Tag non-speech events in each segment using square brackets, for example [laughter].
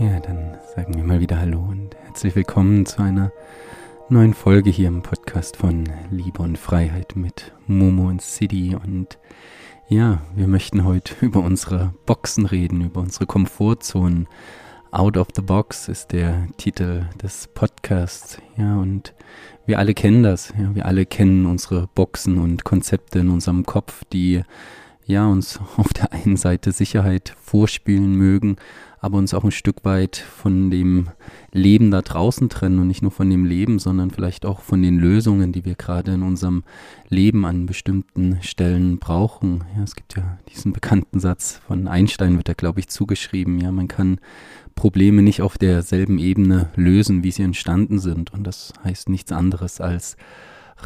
Ja, dann sagen wir mal wieder Hallo und herzlich willkommen zu einer neuen Folge hier im Podcast von Liebe und Freiheit mit Momo und City. Und ja, wir möchten heute [laughs] über unsere Boxen reden, über unsere Komfortzonen. Out of the Box ist der Titel des Podcasts. Ja, und wir alle kennen das. Ja, wir alle kennen unsere Boxen und Konzepte in unserem Kopf, die ja uns [laughs] auf der einen Seite Sicherheit vorspielen mögen, aber uns auch ein Stück weit von dem Leben da draußen trennen und nicht nur von dem Leben, sondern vielleicht auch von den Lösungen, die wir gerade in unserem Leben an bestimmten Stellen brauchen. Ja, es gibt ja diesen bekannten Satz von Einstein, wird da glaube ich zugeschrieben. Ja, man kann Probleme nicht auf derselben Ebene lösen, wie sie entstanden sind. Und das heißt nichts anderes als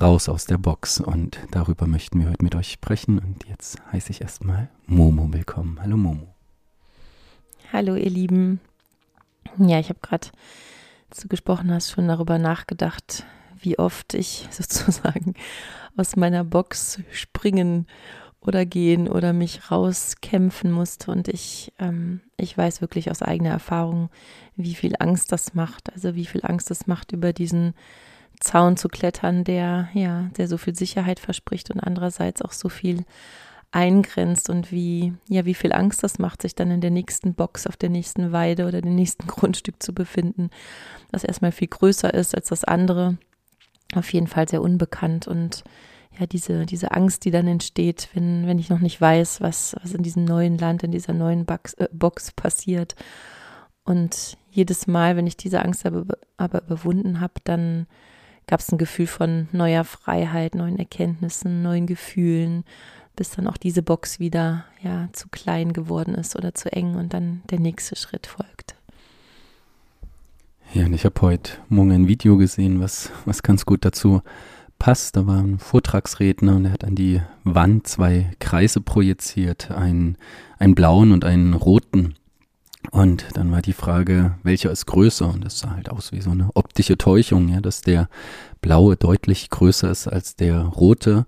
raus aus der Box. Und darüber möchten wir heute mit euch sprechen. Und jetzt heiße ich erstmal Momo willkommen. Hallo Momo. Hallo ihr Lieben. Ja, ich habe gerade, du gesprochen hast, schon darüber nachgedacht, wie oft ich [laughs] sozusagen aus meiner Box springen oder gehen oder mich rauskämpfen musste. Und ich, ähm, ich weiß wirklich aus eigener Erfahrung, wie viel Angst das macht. Also wie viel Angst das macht, über diesen Zaun zu klettern, der, ja, der so viel Sicherheit verspricht und andererseits auch so viel eingrenzt und wie, ja, wie viel Angst das macht, sich dann in der nächsten Box auf der nächsten Weide oder dem nächsten [laughs] Grundstück zu befinden, das erstmal viel größer ist als das andere. Auf jeden Fall sehr unbekannt und ja, diese, diese Angst, die dann entsteht, wenn, wenn ich noch nicht weiß, was, was in diesem neuen Land, in dieser neuen Box, äh, Box passiert. Und jedes Mal, wenn ich diese Angst aber, aber überwunden habe, dann gab es ein Gefühl von neuer Freiheit, neuen Erkenntnissen, neuen Gefühlen, bis dann auch diese Box wieder ja zu klein geworden ist oder zu eng und dann der nächste Schritt folgt. Ja, und ich habe heute morgen ein Video gesehen, was, was ganz gut dazu passt. Da war ein Vortragsredner und er hat an die Wand zwei Kreise projiziert, einen, einen blauen und einen roten. Und dann war die Frage, welcher ist größer? Und das sah halt aus wie so eine optische Täuschung, ja, dass der blaue deutlich größer ist als der rote.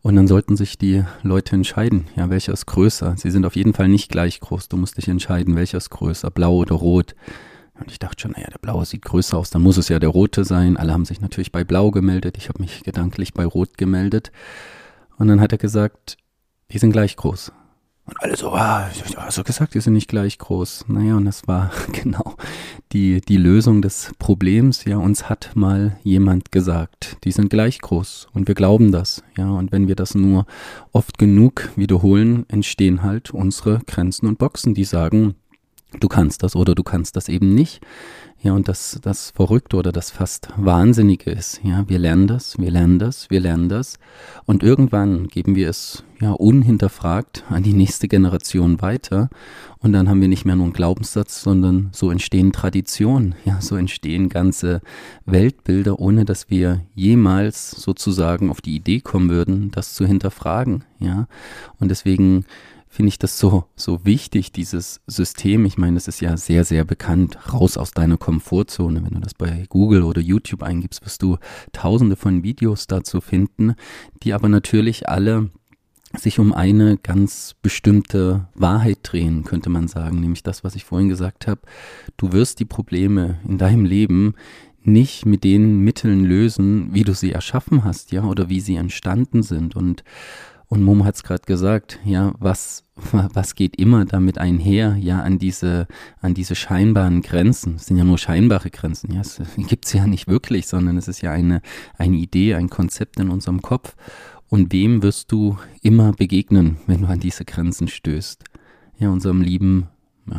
Und dann sollten sich die Leute entscheiden, ja, welcher ist größer. Sie sind auf jeden Fall nicht gleich groß. Du musst dich entscheiden, welcher ist größer, blau oder rot. Und ich dachte schon, naja, der blaue sieht größer aus, dann muss es ja der rote sein. Alle haben sich natürlich bei blau gemeldet. Ich habe mich gedanklich bei rot gemeldet. Und dann hat er gesagt, die sind gleich groß. Und alle so, ah, hast du gesagt, die sind nicht gleich groß. Naja, und das war [laughs] genau die, die Lösung des Problems. Ja, uns hat mal jemand gesagt, die sind gleich groß und wir glauben das. Ja, und wenn wir das nur oft genug wiederholen, entstehen halt unsere Grenzen und Boxen, die sagen, du kannst das oder du kannst das eben nicht. Ja, und das, das Verrückte oder das fast Wahnsinnige ist, ja, wir lernen das, wir lernen das, wir lernen das. Und irgendwann geben wir es, ja, unhinterfragt an die nächste Generation weiter. Und dann haben wir nicht mehr nur einen Glaubenssatz, sondern so entstehen Traditionen, ja, so entstehen ganze Weltbilder, ohne dass wir jemals sozusagen auf die Idee kommen würden, das zu hinterfragen, ja, und deswegen finde ich das so, so wichtig, dieses System. Ich meine, es ist ja sehr, sehr bekannt. Raus aus deiner Komfortzone. Wenn du das bei Google oder YouTube eingibst, wirst du tausende von Videos dazu finden, die aber natürlich alle sich um eine ganz bestimmte Wahrheit drehen, könnte man sagen, nämlich das, was ich vorhin gesagt habe. Du wirst die Probleme in deinem Leben nicht mit den Mitteln lösen, wie du sie erschaffen hast, ja, oder wie sie entstanden sind. Und und Momo hat es gerade gesagt, ja, was, was geht immer damit einher, ja, an diese, an diese scheinbaren Grenzen. Es sind ja nur scheinbare Grenzen, ja, es gibt es ja nicht wirklich, sondern es ist ja eine, eine Idee, ein Konzept in unserem Kopf. Und wem wirst du immer begegnen, wenn du an diese Grenzen stößt? Ja, unserem lieben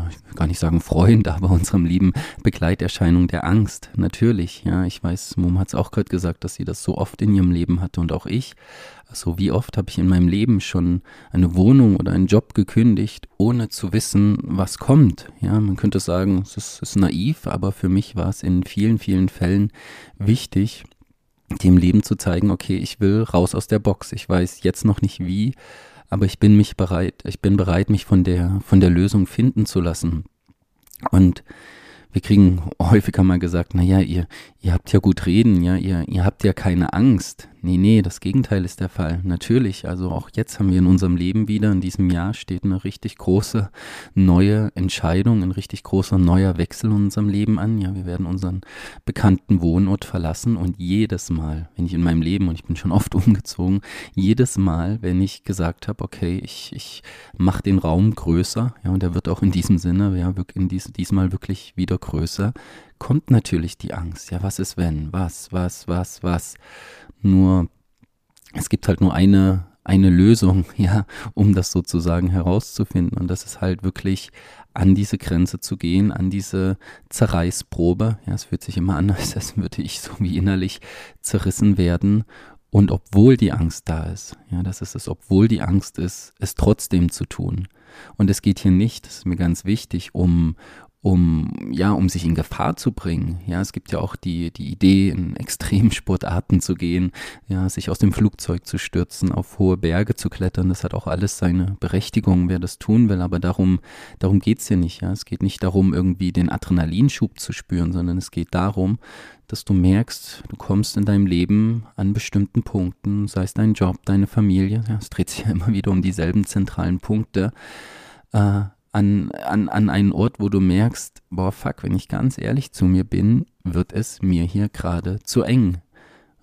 ich will gar nicht sagen Freund, aber unserem lieben Begleiterscheinung der Angst. Natürlich, ja, ich weiß, Mom hat es auch gerade gesagt, dass sie das so oft in ihrem Leben hatte und auch ich. Also wie oft habe ich in meinem Leben schon eine Wohnung oder einen Job gekündigt, ohne zu wissen, was kommt. Ja, man könnte sagen, es ist, ist naiv, aber für mich war es in vielen, vielen Fällen wichtig, dem Leben zu zeigen, okay, ich will raus aus der Box. Ich weiß jetzt noch nicht wie, aber ich bin mich bereit, ich bin bereit, mich von der, von der Lösung finden zu lassen. Und wir kriegen häufiger mal gesagt, na ja, ihr, ihr habt ja gut reden, ja, ihr, ihr habt ja keine Angst. Nee, nee, das Gegenteil ist der Fall. Natürlich, also auch jetzt haben wir in unserem Leben wieder, in diesem Jahr steht eine richtig große neue Entscheidung, ein richtig großer neuer Wechsel in unserem Leben an. Ja, wir werden unseren bekannten Wohnort verlassen und jedes Mal, wenn ich in meinem Leben, und ich bin schon oft [laughs] umgezogen, jedes Mal, wenn ich gesagt habe, okay, ich, ich mache den Raum größer, ja, und der wird auch in diesem Sinne, ja, in dies, diesmal wirklich wieder größer, kommt natürlich die Angst. Ja, was ist wenn? Was, was, was, was? Nur, es gibt halt nur eine, eine Lösung, [laughs] ja, um das sozusagen herauszufinden. Und das ist halt wirklich an diese Grenze zu gehen, an diese Zerreißprobe. Ja, es fühlt sich immer an, [laughs] als würde ich so wie innerlich zerrissen werden. Und obwohl die Angst da ist, ja, das ist es, obwohl die Angst ist, es trotzdem zu tun. Und es geht hier nicht, das ist mir ganz wichtig, um, um, ja, um sich in Gefahr zu bringen. Ja, es gibt ja auch die, die Idee, in [laughs] Extremsportarten zu gehen, ja, sich aus dem Flugzeug zu stürzen, auf hohe Berge zu klettern. Das hat auch alles seine Berechtigung, wer das tun will. Aber darum, darum geht's hier nicht. Ja, es geht nicht darum, irgendwie den Adrenalinschub zu spüren, sondern es geht darum, dass du merkst, du kommst in deinem Leben an bestimmten Punkten, sei es dein Job, deine Familie. Ja, es dreht sich ja immer wieder um dieselben zentralen Punkte. Äh, an, an, an einen Ort, wo du merkst, boah, fuck, wenn ich ganz ehrlich zu mir bin, wird es mir hier gerade zu eng.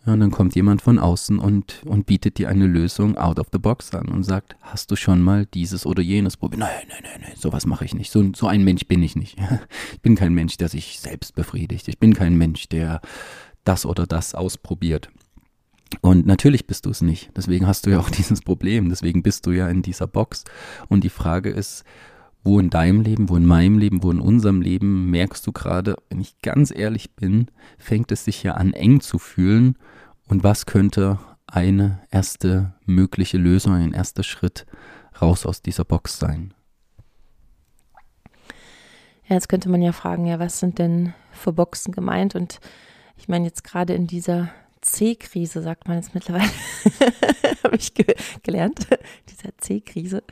Ja, und dann kommt jemand von außen und, und bietet dir eine Lösung out of the box an und sagt, hast du schon mal dieses oder jenes probiert? Nein, nein, nein, nein, sowas mache ich nicht. So, so ein Mensch bin ich nicht. Ich bin kein Mensch, der sich selbst befriedigt. Ich bin kein Mensch, der das oder das ausprobiert. Und natürlich bist du es nicht. Deswegen hast du ja auch [laughs] dieses Problem. Deswegen bist du ja in dieser Box. Und die Frage ist, wo in deinem Leben, wo in meinem Leben, wo in unserem Leben merkst du gerade, wenn ich ganz ehrlich bin, fängt es sich ja an eng zu fühlen und was könnte eine erste mögliche Lösung, ein erster Schritt raus aus dieser Box sein? Ja, jetzt könnte man ja fragen, ja, was sind denn für Boxen gemeint? Und ich meine, jetzt gerade in dieser C-Krise, sagt man jetzt mittlerweile, [laughs] habe ich ge gelernt, [laughs] dieser C-Krise,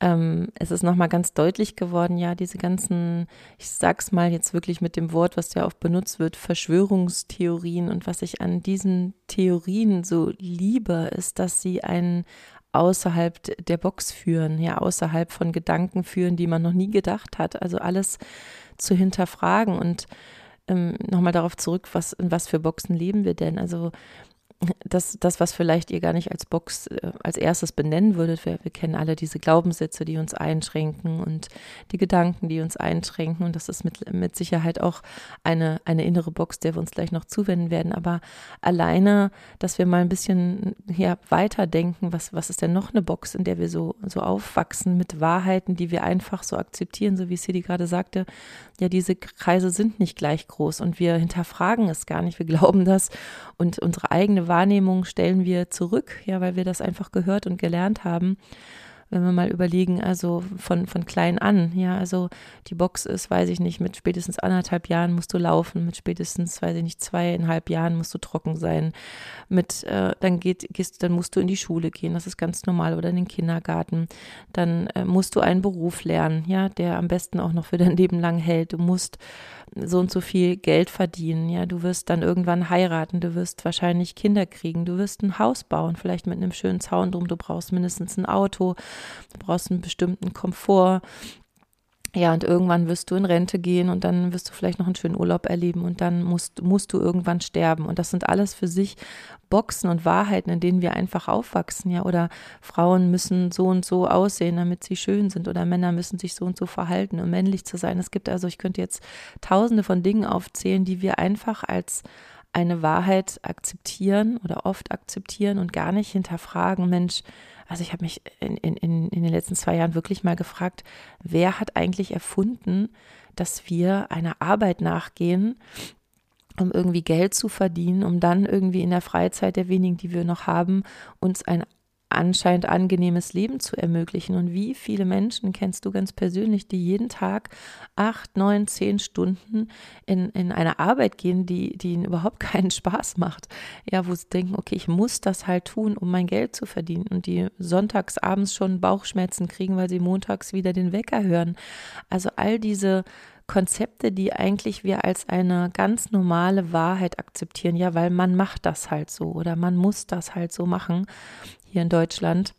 ähm, es ist nochmal ganz deutlich geworden, ja, diese ganzen, ich sag's mal jetzt wirklich mit dem Wort, was ja oft benutzt wird, Verschwörungstheorien und was ich an diesen Theorien so liebe, ist, dass sie einen außerhalb der Box führen, ja, außerhalb von Gedanken führen, die man noch nie gedacht hat. Also alles zu hinterfragen und ähm, nochmal darauf zurück, was, in was für Boxen leben wir denn? Also das, das, was vielleicht ihr gar nicht als Box äh, als erstes benennen würdet, wir, wir, kennen alle diese Glaubenssätze, die uns einschränken und die Gedanken, die uns einschränken. Und das ist mit, mit Sicherheit auch eine, eine innere Box, der wir uns gleich noch zuwenden werden. Aber alleine, dass wir mal ein bisschen ja, weiterdenken, was, was ist denn noch eine Box, in der wir so, so aufwachsen mit Wahrheiten, die wir einfach so akzeptieren, so wie Sidi gerade sagte, ja, diese Kreise sind nicht gleich groß und wir hinterfragen es gar nicht. Wir glauben das und unsere eigene Wahrnehmung stellen wir zurück, ja, weil wir das einfach gehört und gelernt haben wenn wir mal überlegen, also von, von klein an, ja, also die Box ist, weiß ich nicht, mit spätestens anderthalb Jahren musst du laufen, mit spätestens, weiß ich nicht, zweieinhalb Jahren musst du trocken sein, mit, äh, dann geht, gehst, dann musst du in die Schule gehen, das ist ganz normal, oder in den Kindergarten, dann äh, musst du einen Beruf lernen, ja, der am besten auch noch für dein Leben lang hält, du musst so und so viel Geld verdienen, ja, du wirst dann irgendwann heiraten, du wirst wahrscheinlich Kinder kriegen, du wirst ein Haus bauen, vielleicht mit einem schönen Zaun drum, du brauchst mindestens ein Auto, du brauchst einen bestimmten Komfort, ja, und irgendwann wirst du in Rente gehen und dann wirst du vielleicht noch einen schönen Urlaub erleben und dann musst, musst du irgendwann sterben. Und das sind alles für sich Boxen und Wahrheiten, in denen wir einfach aufwachsen, ja. Oder Frauen müssen so und so aussehen, damit sie schön sind. Oder Männer müssen sich so und so verhalten, um männlich zu sein. Es gibt also, ich könnte jetzt tausende von Dingen aufzählen, die wir einfach als eine Wahrheit akzeptieren oder oft akzeptieren und gar nicht hinterfragen, Mensch, also ich habe mich in, in, in den letzten zwei Jahren wirklich mal gefragt, wer hat eigentlich erfunden, dass wir einer Arbeit nachgehen, um irgendwie Geld zu verdienen, um dann irgendwie in der Freizeit der wenigen, die wir noch haben, uns ein anscheinend angenehmes Leben zu ermöglichen. Und wie viele Menschen kennst du ganz persönlich, die jeden Tag acht, neun, zehn Stunden in, in eine Arbeit gehen, die, die ihnen überhaupt [laughs] keinen Spaß macht? Ja, wo sie denken, okay, ich muss das halt tun, um mein Geld zu verdienen. Und die sonntags abends schon Bauchschmerzen kriegen, weil sie montags wieder den Wecker hören. Also all diese Konzepte, die eigentlich wir als eine ganz normale Wahrheit akzeptieren, ja, weil man macht das halt so oder man muss das halt so machen hier in Deutschland,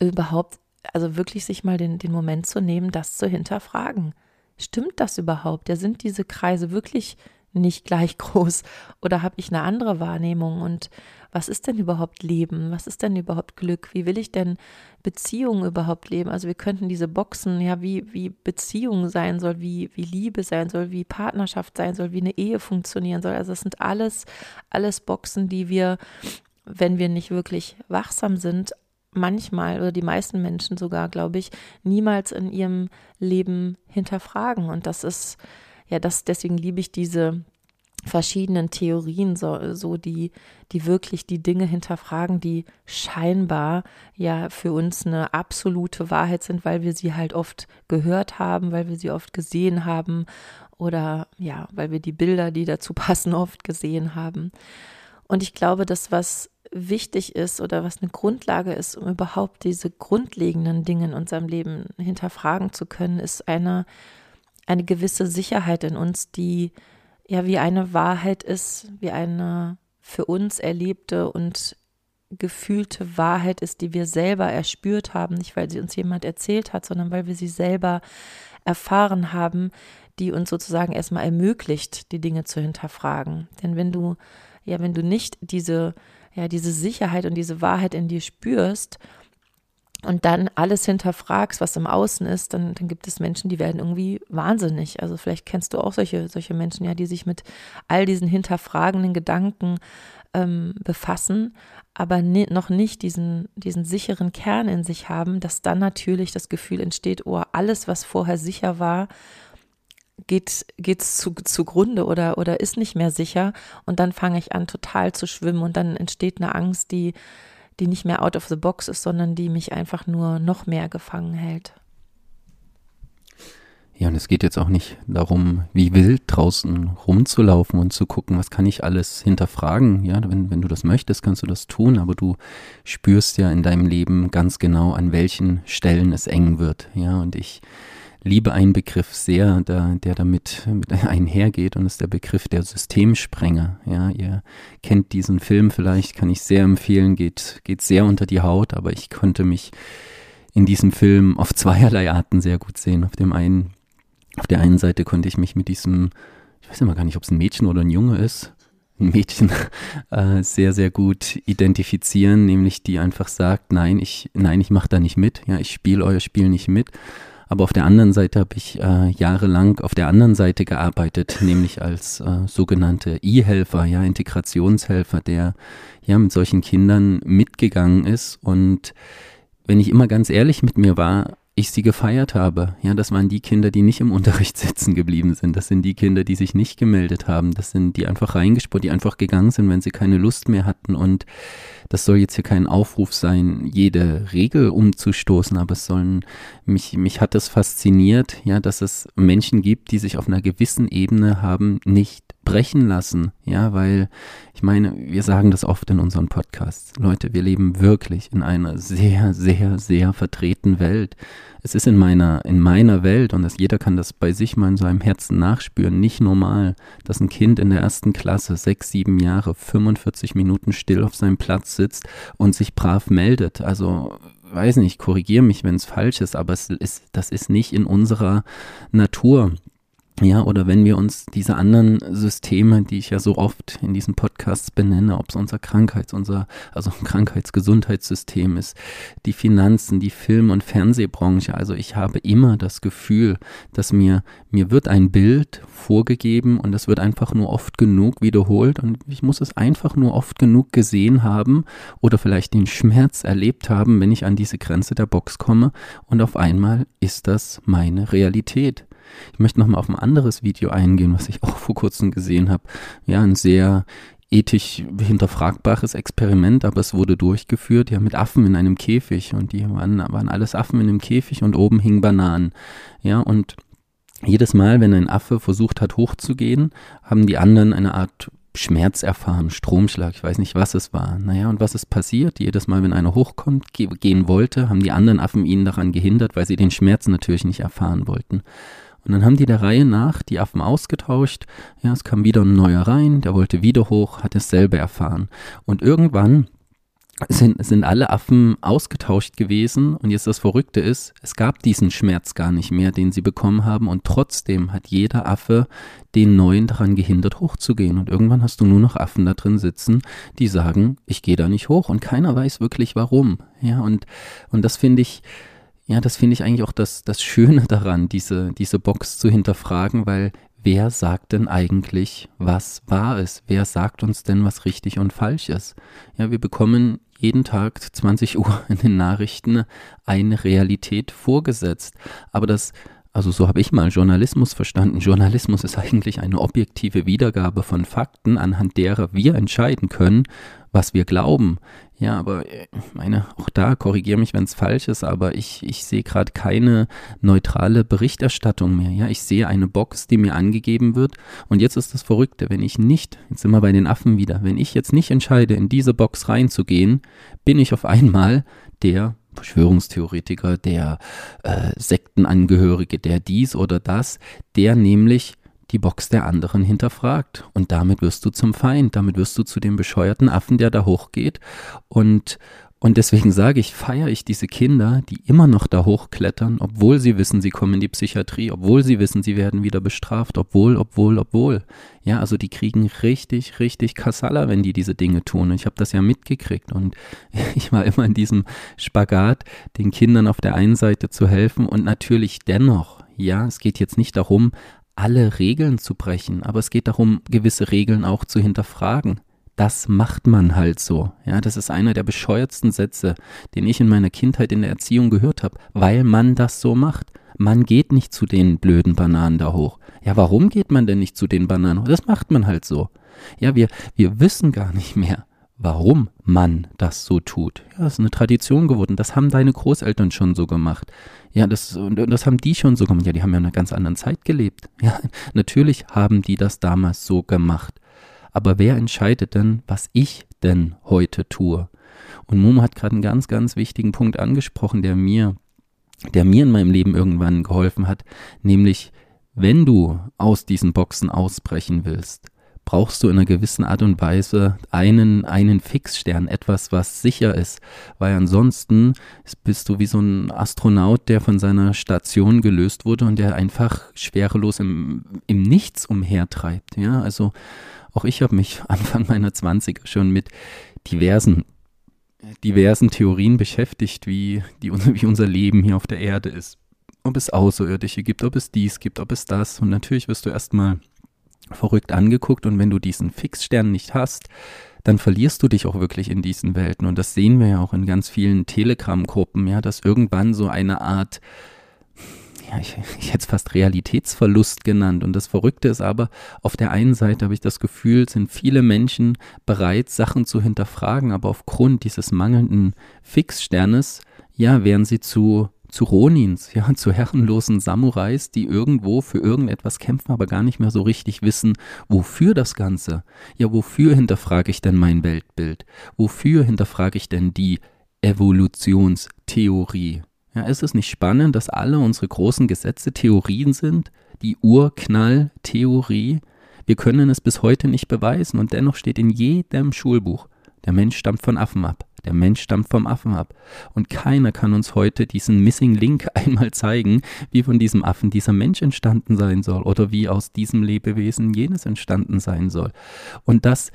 überhaupt, also wirklich sich mal den, den Moment zu nehmen, das zu hinterfragen. Stimmt das überhaupt? Ja, sind diese Kreise wirklich nicht gleich [laughs] groß oder habe ich eine andere Wahrnehmung und was ist denn überhaupt Leben? Was ist denn überhaupt Glück? Wie will ich denn Beziehungen überhaupt leben? Also wir könnten diese Boxen, ja, wie, wie Beziehung sein soll, wie, wie Liebe sein soll, wie Partnerschaft sein soll, wie eine Ehe funktionieren soll. Also das sind alles, alles Boxen, die wir, wenn wir nicht wirklich wachsam sind, manchmal oder die meisten Menschen sogar, glaube ich, niemals in ihrem Leben hinterfragen. Und das ist, ja, das, deswegen liebe ich diese verschiedenen Theorien, so, so die, die wirklich die Dinge hinterfragen, die scheinbar ja für uns eine absolute Wahrheit sind, weil wir sie halt oft gehört haben, weil wir sie oft gesehen haben oder ja, weil wir die Bilder, die dazu [laughs] passen, oft gesehen haben. Und ich glaube, das, was wichtig ist oder was eine Grundlage ist, um überhaupt diese grundlegenden Dinge in unserem Leben hinterfragen zu können, ist eine, eine gewisse Sicherheit in uns, die ja wie eine Wahrheit ist, wie eine für uns erlebte und gefühlte Wahrheit ist, die wir selber erspürt haben, nicht weil sie uns jemand erzählt hat, sondern weil wir sie selber erfahren haben, die uns sozusagen erstmal ermöglicht, die Dinge zu hinterfragen. Denn wenn du, ja, wenn du nicht diese, ja, diese Sicherheit und diese Wahrheit in dir spürst, und dann alles hinterfragst, was im Außen ist, dann, dann gibt es Menschen, die werden irgendwie wahnsinnig. Also vielleicht kennst du auch solche, solche Menschen, ja, die sich mit all diesen hinterfragenden Gedanken ähm, befassen, aber ne, noch nicht diesen, diesen sicheren Kern in sich haben, dass dann natürlich das Gefühl entsteht, oh, alles, was vorher sicher war, geht geht's zu, zugrunde oder oder ist nicht mehr sicher und dann fange ich an total zu schwimmen und dann entsteht eine Angst, die die nicht mehr out of the box ist, sondern die mich einfach nur noch mehr gefangen hält. Ja, und es geht jetzt auch nicht darum, wie wild draußen rumzulaufen und zu gucken, was kann ich alles hinterfragen. Ja, wenn, wenn du das möchtest, kannst du das tun, aber du spürst ja in deinem Leben ganz genau, an welchen Stellen es eng wird. Ja, und ich liebe einen Begriff sehr, der, der damit mit [laughs] einhergeht und ist der Begriff der Systemsprenger. Ja, ihr kennt diesen Film vielleicht, kann ich sehr empfehlen, geht, geht sehr unter die Haut, aber ich konnte mich in diesem Film auf [laughs] zweierlei Arten sehr gut sehen. Auf dem einen, auf der einen Seite konnte ich mich mit diesem, ich weiß immer gar nicht, ob es ein Mädchen oder ein Junge ist, Mädchen [laughs] äh, sehr, sehr gut identifizieren, nämlich die einfach sagt, nein, ich, nein, ich mache da nicht mit, ja, ich spiele euer Spiel nicht mit. Aber auf der anderen Seite habe ich äh, jahrelang auf der anderen Seite gearbeitet, [laughs] nämlich als äh, sogenannte E-Helfer, ja, Integrationshelfer, der ja mit solchen Kindern mitgegangen ist. Und wenn ich immer ganz ehrlich mit mir war, ich sie gefeiert habe. Ja, das waren die Kinder, die nicht im [laughs] Unterricht sitzen geblieben sind. Das sind die Kinder, die sich nicht gemeldet haben. Das sind die einfach reingespurt, die einfach gegangen sind, wenn sie keine Lust mehr hatten. Und das soll jetzt hier kein Aufruf sein, jede Regel umzustoßen, aber es sollen, mich, mich hat das fasziniert, ja, dass es Menschen gibt, die sich auf einer gewissen Ebene haben nicht brechen lassen, ja, weil ich meine, wir sagen das oft in unseren Podcasts. Leute, wir leben wirklich in einer sehr, sehr, sehr vertretenen Welt. Es ist in meiner, in meiner Welt und das, jeder kann das bei sich mal in seinem Herzen nachspüren, nicht normal, dass ein Kind in der ersten Klasse, sechs, sieben Jahre, 45 Minuten still auf seinem Platz und sich brav meldet. Also, weiß nicht, korrigiere mich, wenn es falsch ist, aber es ist, das ist nicht in unserer Natur. Ja, oder wenn wir uns diese anderen Systeme, die ich ja so oft in diesen Podcasts benenne, ob es unser Krankheits-, unser, also [laughs] Krankheitsgesundheitssystem ist, die Finanzen, die Film- und Fernsehbranche, also ich habe immer das Gefühl, dass mir, mir wird ein Bild vorgegeben und das wird einfach nur oft genug wiederholt und ich muss es einfach nur oft genug gesehen haben oder vielleicht den Schmerz erlebt haben, wenn ich an diese Grenze der Box komme und auf einmal ist das meine Realität. Ich möchte nochmal auf ein anderes Video eingehen, was ich auch vor kurzem gesehen habe. Ja, ein sehr ethisch hinterfragbares Experiment, aber es wurde durchgeführt, ja, mit Affen in einem Käfig und die waren, waren alles Affen in einem Käfig und oben hingen Bananen. Ja, und jedes Mal, wenn ein Affe versucht hat hochzugehen, haben die anderen eine Art Schmerz erfahren, Stromschlag, ich weiß nicht, was es war. Naja, und was ist passiert? Jedes Mal, wenn einer hochkommt, ge gehen wollte, haben die anderen Affen ihn daran gehindert, weil sie den Schmerz natürlich nicht erfahren wollten. Und dann haben die der Reihe nach die Affen ausgetauscht. Ja, es kam wieder ein neuer rein, der wollte wieder hoch, hat dasselbe erfahren. Und irgendwann sind, sind alle Affen ausgetauscht gewesen. Und jetzt das Verrückte ist, es gab diesen Schmerz gar nicht mehr, den sie bekommen haben. Und trotzdem hat jeder Affe den Neuen daran gehindert, hochzugehen. Und irgendwann hast du nur noch Affen da drin sitzen, die sagen, ich gehe da nicht hoch. Und keiner weiß wirklich warum, ja und, und das finde ich, ja, das finde ich eigentlich auch das, das Schöne daran, diese, diese Box zu hinterfragen, weil wer sagt denn eigentlich, was wahr ist? Wer sagt uns denn, was richtig und falsch ist? Ja, wir bekommen jeden Tag 20 Uhr in den Nachrichten eine Realität vorgesetzt. Aber das, also so habe ich mal Journalismus verstanden. Journalismus ist eigentlich eine objektive Wiedergabe von Fakten, anhand derer wir entscheiden können, was wir glauben. Ja, aber ich äh, meine, auch da korrigiere mich, wenn es falsch ist, aber ich, ich sehe gerade keine neutrale Berichterstattung mehr. Ja, ich sehe eine Box, die mir angegeben wird. Und jetzt ist das Verrückte, wenn ich nicht, jetzt sind wir bei den Affen wieder, wenn ich jetzt nicht entscheide, in diese Box reinzugehen, bin ich auf einmal der Verschwörungstheoretiker, der äh, Sektenangehörige, der dies oder das, der nämlich die Box der anderen hinterfragt. Und damit wirst du zum Feind, damit wirst du zu dem bescheuerten Affen, der da hochgeht. Und, und deswegen sage ich, feiere ich diese Kinder, die immer noch da hochklettern, obwohl sie wissen, sie kommen in die Psychiatrie, obwohl sie wissen, sie werden wieder bestraft, obwohl, obwohl, obwohl. Ja, also die kriegen richtig, richtig Kassala, wenn die diese Dinge tun. Ich habe das ja mitgekriegt und [laughs] ich war immer in diesem Spagat, den Kindern auf der einen Seite zu helfen und natürlich dennoch ja, es geht jetzt nicht darum, alle Regeln zu brechen, aber es geht darum, gewisse Regeln auch zu hinterfragen. Das macht man halt so. Ja, das ist einer der bescheuertsten Sätze, den ich in meiner Kindheit in der Erziehung gehört habe, weil man das so macht. Man geht nicht zu den blöden Bananen da hoch. Ja, warum geht man denn nicht zu den Bananen? Das macht man halt so. Ja, wir, wir wissen gar nicht mehr, warum man das so tut. Ja, das ist eine Tradition geworden. Das haben deine Großeltern schon so gemacht. Ja, das, und das haben die schon so gemacht. Ja, die haben ja in einer ganz anderen Zeit gelebt. Ja, [laughs] natürlich haben die das damals so gemacht. Aber wer entscheidet denn, was ich denn heute tue? Und Momo hat gerade einen ganz, ganz wichtigen Punkt angesprochen, der mir, der mir in meinem Leben irgendwann geholfen hat, nämlich wenn du aus diesen Boxen ausbrechen willst, brauchst du in einer gewissen Art und Weise einen, einen Fixstern, etwas, was sicher ist, weil ansonsten bist du wie so ein Astronaut, der von seiner Station gelöst wurde und der einfach schwerelos im, im Nichts umhertreibt. Ja, also auch ich habe mich [laughs] Anfang meiner 20er schon mit diversen diversen Theorien beschäftigt, wie, die, [laughs] wie unser Leben hier auf der Erde ist. Ob es Außerirdische gibt, ob es dies gibt, ob es das. Und natürlich wirst du erstmal verrückt angeguckt und wenn du diesen Fixstern nicht hast, dann verlierst du dich auch wirklich in diesen Welten. Und das sehen wir ja auch in ganz vielen Telegram-Gruppen, ja, dass irgendwann so eine Art, ja, ich, ich hätte es fast Realitätsverlust genannt. Und das Verrückte ist aber, auf der einen Seite habe ich das Gefühl, sind viele Menschen bereit, Sachen zu hinterfragen, aber aufgrund dieses mangelnden Fixsternes, ja, werden sie zu zu Ronins, ja, zu herrenlosen Samurais, die irgendwo für irgendetwas kämpfen, aber gar nicht mehr so richtig wissen, wofür das Ganze. Ja, wofür hinterfrage ich denn mein Weltbild? Wofür hinterfrage ich denn die Evolutionstheorie? Ja, ist es nicht spannend, dass alle unsere großen Gesetze Theorien sind? Die Urknalltheorie? Wir können es bis heute nicht beweisen und dennoch steht in jedem Schulbuch, der Mensch stammt von Affen ab. Der Mensch stammt vom Affen ab. Und keiner kann uns heute diesen Missing Link [laughs] einmal zeigen, wie von diesem Affen dieser Mensch entstanden sein soll oder wie aus diesem Lebewesen jenes entstanden sein soll. Und das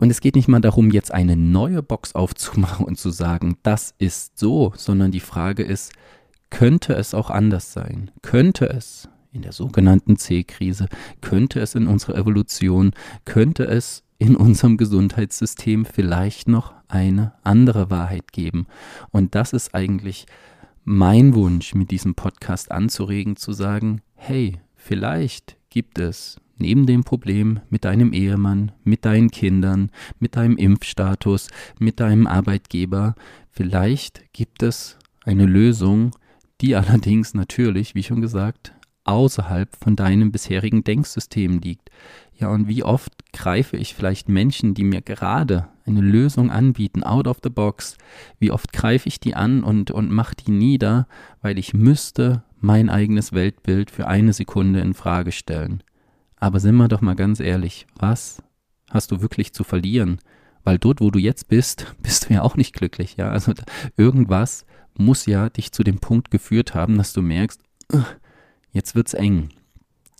und es geht nicht mal darum, jetzt eine neue Box aufzumachen und zu sagen, das ist so, sondern die Frage ist, könnte es auch anders sein? Könnte es in der sogenannten C-Krise, könnte es in unserer Evolution, könnte es in unserem Gesundheitssystem vielleicht noch eine andere Wahrheit geben. Und das ist eigentlich mein Wunsch, mit diesem Podcast anzuregen, zu sagen, hey, vielleicht gibt es neben dem Problem mit deinem Ehemann, mit deinen Kindern, mit deinem Impfstatus, mit deinem Arbeitgeber, vielleicht gibt es eine Lösung, die allerdings natürlich, wie schon gesagt, außerhalb von deinem bisherigen Denksystem liegt. Ja, und wie oft greife ich vielleicht Menschen, die mir gerade eine Lösung anbieten, out of the box, wie oft greife ich die an und, und mache die nieder, weil ich müsste mein eigenes Weltbild für eine Sekunde in Frage stellen. Aber sind wir doch mal ganz ehrlich, was hast du wirklich zu verlieren? Weil dort, wo du jetzt bist, [laughs] bist du ja auch nicht glücklich, ja. Also irgendwas muss ja dich zu dem Punkt geführt haben, dass du merkst, jetzt wird's eng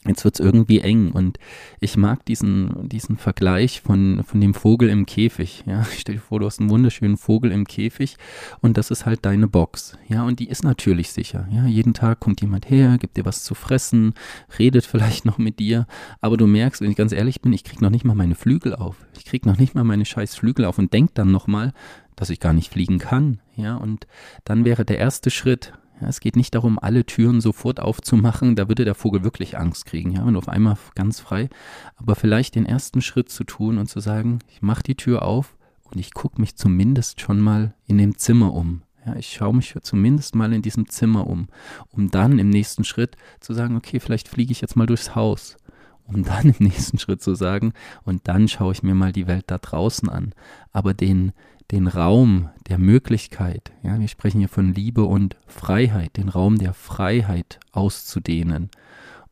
jetzt wird's irgendwie eng und ich mag diesen, diesen Vergleich von, von dem Vogel im Käfig. Ja, [laughs] stell dir vor, du hast einen wunderschönen Vogel im Käfig und das ist halt deine Box. Ja, und die ist natürlich sicher. Ja, jeden Tag kommt jemand her, gibt dir was zu fressen, redet vielleicht [laughs] noch mit dir, aber du merkst, wenn ich ganz ehrlich bin, ich krieg noch nicht mal meine Flügel auf. Ich krieg noch nicht mal meine scheiß Flügel auf und denk dann nochmal, dass ich gar nicht fliegen kann. Ja, und dann wäre der erste Schritt, ja, es geht nicht darum, alle Türen sofort aufzumachen, da würde der Vogel wirklich Angst kriegen, ja, wenn auf einmal ganz frei, aber vielleicht den ersten Schritt zu tun und zu sagen, ich mache die Tür auf und ich gucke mich zumindest schon mal in dem Zimmer um. Ja, ich schaue mich zumindest mal in diesem Zimmer um, um dann im nächsten Schritt zu sagen, okay, vielleicht fliege ich jetzt mal durchs Haus, um dann im nächsten Schritt zu sagen, und dann schaue ich mir mal die Welt da draußen an. Aber den, den Raum der Möglichkeit, ja, wir sprechen hier von Liebe und Freiheit, den Raum der Freiheit auszudehnen.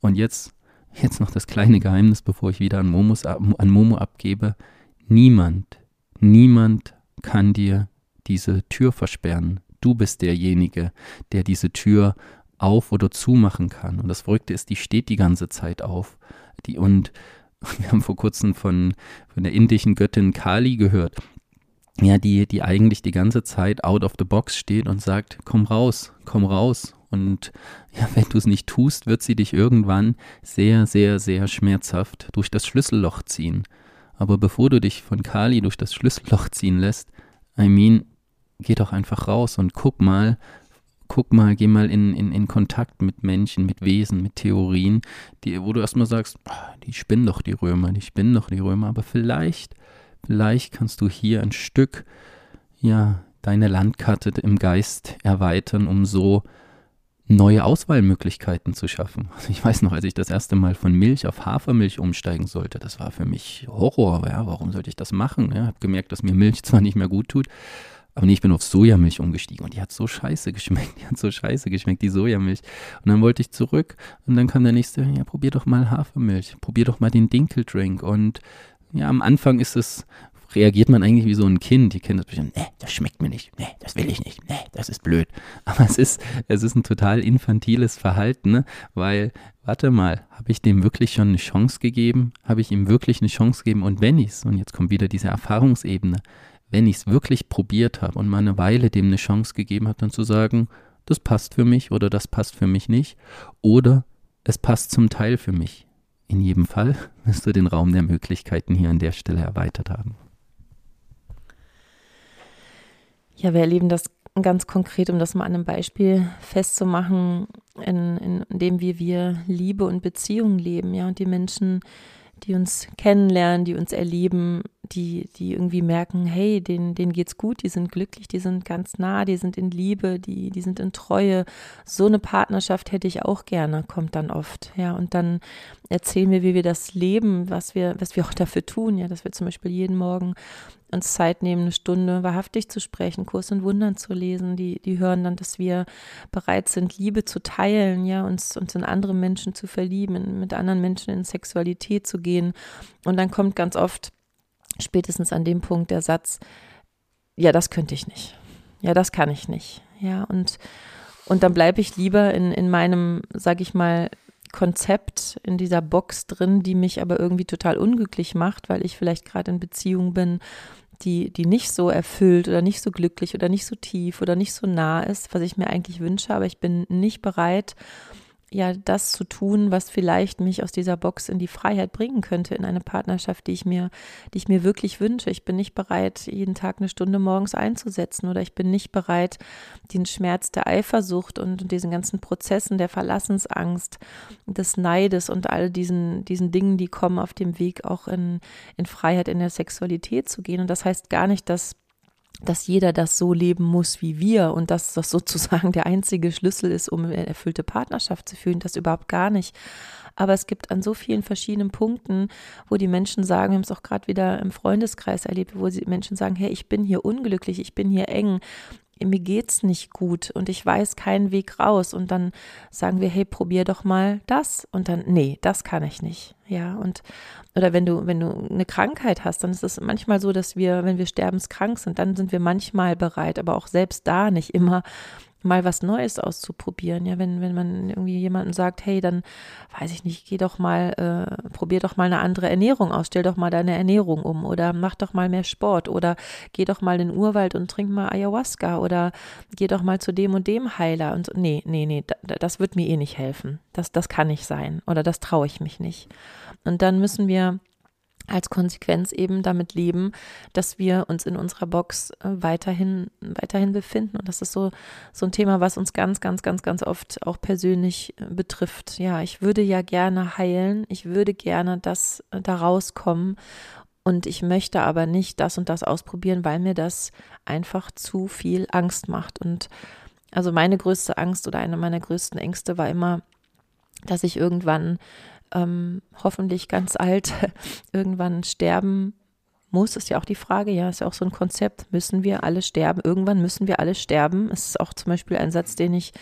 Und jetzt, jetzt noch das kleine Geheimnis, bevor ich wieder an, Momos, an Momo abgebe. Niemand, niemand kann dir diese Tür versperren. Du bist derjenige, der diese Tür auf oder zumachen kann. Und das Verrückte ist, die steht die ganze Zeit auf. Die, und [laughs] wir haben vor kurzem von, von der indischen Göttin Kali gehört ja, die, die eigentlich die ganze Zeit out of the box steht und sagt, komm raus, komm raus. Und ja, wenn du es nicht tust, wird sie dich irgendwann sehr, sehr, sehr schmerzhaft durch das Schlüsselloch ziehen. Aber bevor du dich von Kali durch das Schlüsselloch ziehen lässt, I mean, geh doch einfach raus und guck mal, guck mal, geh mal in, in, in Kontakt mit Menschen, mit Wesen, mit Theorien, die, wo du erstmal sagst, ah, die spinnen doch die Römer, die spinnen doch die Römer, aber vielleicht Vielleicht kannst du hier ein Stück, ja, deine Landkarte im Geist erweitern, um so neue Auswahlmöglichkeiten zu schaffen. [laughs] Ich weiß noch, als ich das erste Mal von Milch auf Hafermilch umsteigen sollte, das war für mich Horror. Ja, warum sollte ich das machen? Ich ja, habe gemerkt, dass mir Milch [laughs] zwar nicht mehr gut tut, aber nee, ich bin auf Sojamilch umgestiegen und die hat so scheiße geschmeckt. Die hat so scheiße geschmeckt, die Sojamilch. Und dann wollte ich zurück und dann kam der nächste, ja, probier doch mal Hafermilch, probier doch mal den Dinkeldrink und ja, am Anfang ist es, reagiert man eigentlich wie so ein Kind. Die Kinder bestimmt, nee, das schmeckt mir nicht, nee, das will ich nicht, nee, das ist blöd. [laughs] Aber es ist, es ist ein total infantiles Verhalten, ne? weil, warte mal, habe ich dem wirklich schon eine Chance gegeben? Habe ich ihm wirklich eine Chance gegeben? Und wenn ich es, und jetzt kommt wieder diese Erfahrungsebene, wenn ich es wirklich probiert habe und mal eine Weile dem eine Chance gegeben habe, dann zu sagen, das passt für mich oder das passt für mich nicht oder es passt zum Teil für mich. In jedem Fall wirst du den Raum der Möglichkeiten hier an der Stelle erweitert haben. Ja, wir erleben das ganz konkret, um das mal an einem Beispiel festzumachen, in, in, dem wir, wir Liebe und Beziehung leben, ja, und die Menschen, die uns kennenlernen, die uns erleben, die, die irgendwie merken, hey, denen, denen geht's gut, die sind glücklich, die sind ganz nah, die sind in Liebe, die, die sind in Treue. So eine Partnerschaft hätte ich auch gerne, kommt dann oft. Ja, und dann erzählen wir, wie wir das leben, was wir, was wir auch dafür tun, ja, dass wir zum Beispiel jeden Morgen uns Zeit nehmen, eine Stunde wahrhaftig zu sprechen, Kurs und Wundern zu lesen. Die, die hören dann, dass wir bereit sind, Liebe zu teilen, ja, uns, uns in andere Menschen zu verlieben, mit anderen Menschen in Sexualität zu gehen. Und dann kommt ganz oft spätestens an dem Punkt der Satz, ja, das könnte ich nicht. Ja, das kann ich nicht. Ja, und, und dann bleibe ich lieber in, in meinem, sag ich mal, Konzept in dieser Box drin, die mich aber irgendwie total unglücklich macht, weil ich vielleicht gerade in Beziehung bin, die, die nicht so erfüllt oder nicht so glücklich oder nicht so tief oder nicht so nah ist, was ich mir eigentlich wünsche, aber ich bin nicht bereit, ja das zu tun, was vielleicht mich aus dieser Box in die Freiheit bringen könnte, in eine Partnerschaft, die ich mir, die ich mir wirklich wünsche. Ich bin nicht bereit, jeden Tag eine Stunde morgens einzusetzen oder ich bin nicht bereit, den Schmerz der Eifersucht und diesen ganzen Prozessen der Verlassensangst, des Neides und all diesen, diesen Dingen, die kommen auf dem Weg auch in, in Freiheit in der Sexualität zu gehen. Und das heißt gar nicht, dass dass jeder das so leben muss wie wir und dass das sozusagen der einzige Schlüssel ist, um eine erfüllte Partnerschaft zu fühlen, das überhaupt gar nicht. Aber es gibt an so vielen verschiedenen Punkten, wo die Menschen sagen, wir haben es auch gerade wieder im Freundeskreis erlebt, wo die Menschen sagen, hey, ich bin hier unglücklich, ich bin hier eng, mir geht's nicht gut und ich weiß keinen Weg raus und dann sagen wir, hey, probier doch mal das und dann, nee, das kann ich nicht. Ja, und oder wenn du, wenn du eine Krankheit hast, dann ist es manchmal so, dass wir, wenn wir sterbenskrank sind, dann sind wir manchmal bereit, aber auch selbst da nicht immer mal was Neues auszuprobieren. Ja, wenn, wenn man irgendwie jemanden sagt, hey, dann weiß ich nicht, geh doch mal, äh, probier doch mal eine andere Ernährung aus, stell doch mal deine Ernährung um oder mach doch mal mehr Sport oder geh doch mal in den Urwald und trink mal Ayahuasca oder geh doch mal zu dem und dem Heiler und nee, nee, nee, das wird mir eh nicht helfen. Das, das kann nicht sein oder das traue ich mich nicht. Und dann müssen wir als Konsequenz eben damit leben, dass wir uns in unserer Box äh, weiterhin, weiterhin befinden. Und das ist so, so ein Thema, was uns ganz, ganz, ganz, ganz oft auch persönlich äh, betrifft. Ja, ich würde ja gerne heilen. Ich würde gerne das äh, da rauskommen. Und ich möchte aber nicht das und das ausprobieren, weil mir das einfach zu viel Angst macht. Und also meine größte Angst oder eine meiner größten Ängste war immer, dass ich irgendwann ähm, hoffentlich ganz alt [laughs] irgendwann sterben muss, ist ja auch die Frage, ja, ist ja auch so ein Konzept, müssen wir alle sterben? Irgendwann müssen wir alle sterben. Ist auch zum Beispiel ein Satz, den ich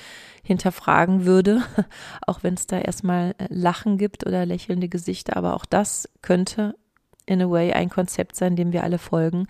hinterfragen würde, [laughs] auch wenn es da erstmal äh, Lachen gibt oder lächelnde Gesichter, aber auch das könnte in a way ein Konzept sein, dem wir alle folgen.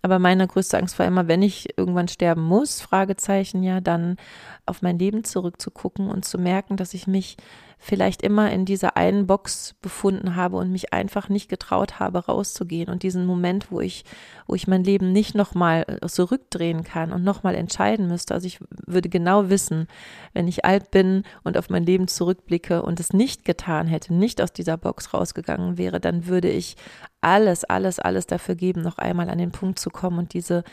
Aber meine größte Angst war immer, wenn ich irgendwann sterben muss, Fragezeichen, ja, dann auf mein Leben zurückzugucken und zu merken, dass ich mich vielleicht immer in dieser einen Box befunden habe und mich einfach nicht getraut habe, rauszugehen. Und diesen Moment, wo ich, wo ich mein Leben nicht nochmal zurückdrehen kann und nochmal entscheiden müsste. Also ich würde genau wissen, wenn ich alt bin und auf mein Leben zurückblicke und es nicht getan hätte, nicht aus dieser Box rausgegangen wäre, dann würde ich alles, alles, alles dafür geben, noch einmal an den Punkt zu kommen und diese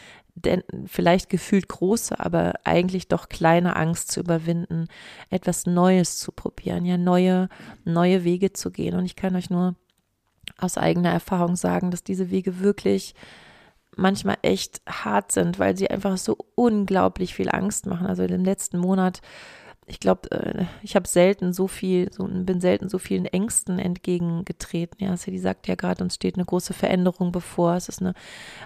denn vielleicht gefühlt große, aber eigentlich doch kleine Angst zu überwinden, etwas Neues zu probieren, ja, neue, neue Wege zu gehen. Und ich kann euch nur aus eigener Erfahrung sagen, dass diese Wege wirklich manchmal echt hart sind, weil sie einfach so unglaublich viel Angst machen. Also im letzten Monat ich glaube, äh, ich habe selten so viel, so, bin selten so vielen Ängsten entgegengetreten. Ja, sie sagt ja gerade, uns steht eine große Veränderung bevor. Es ist eine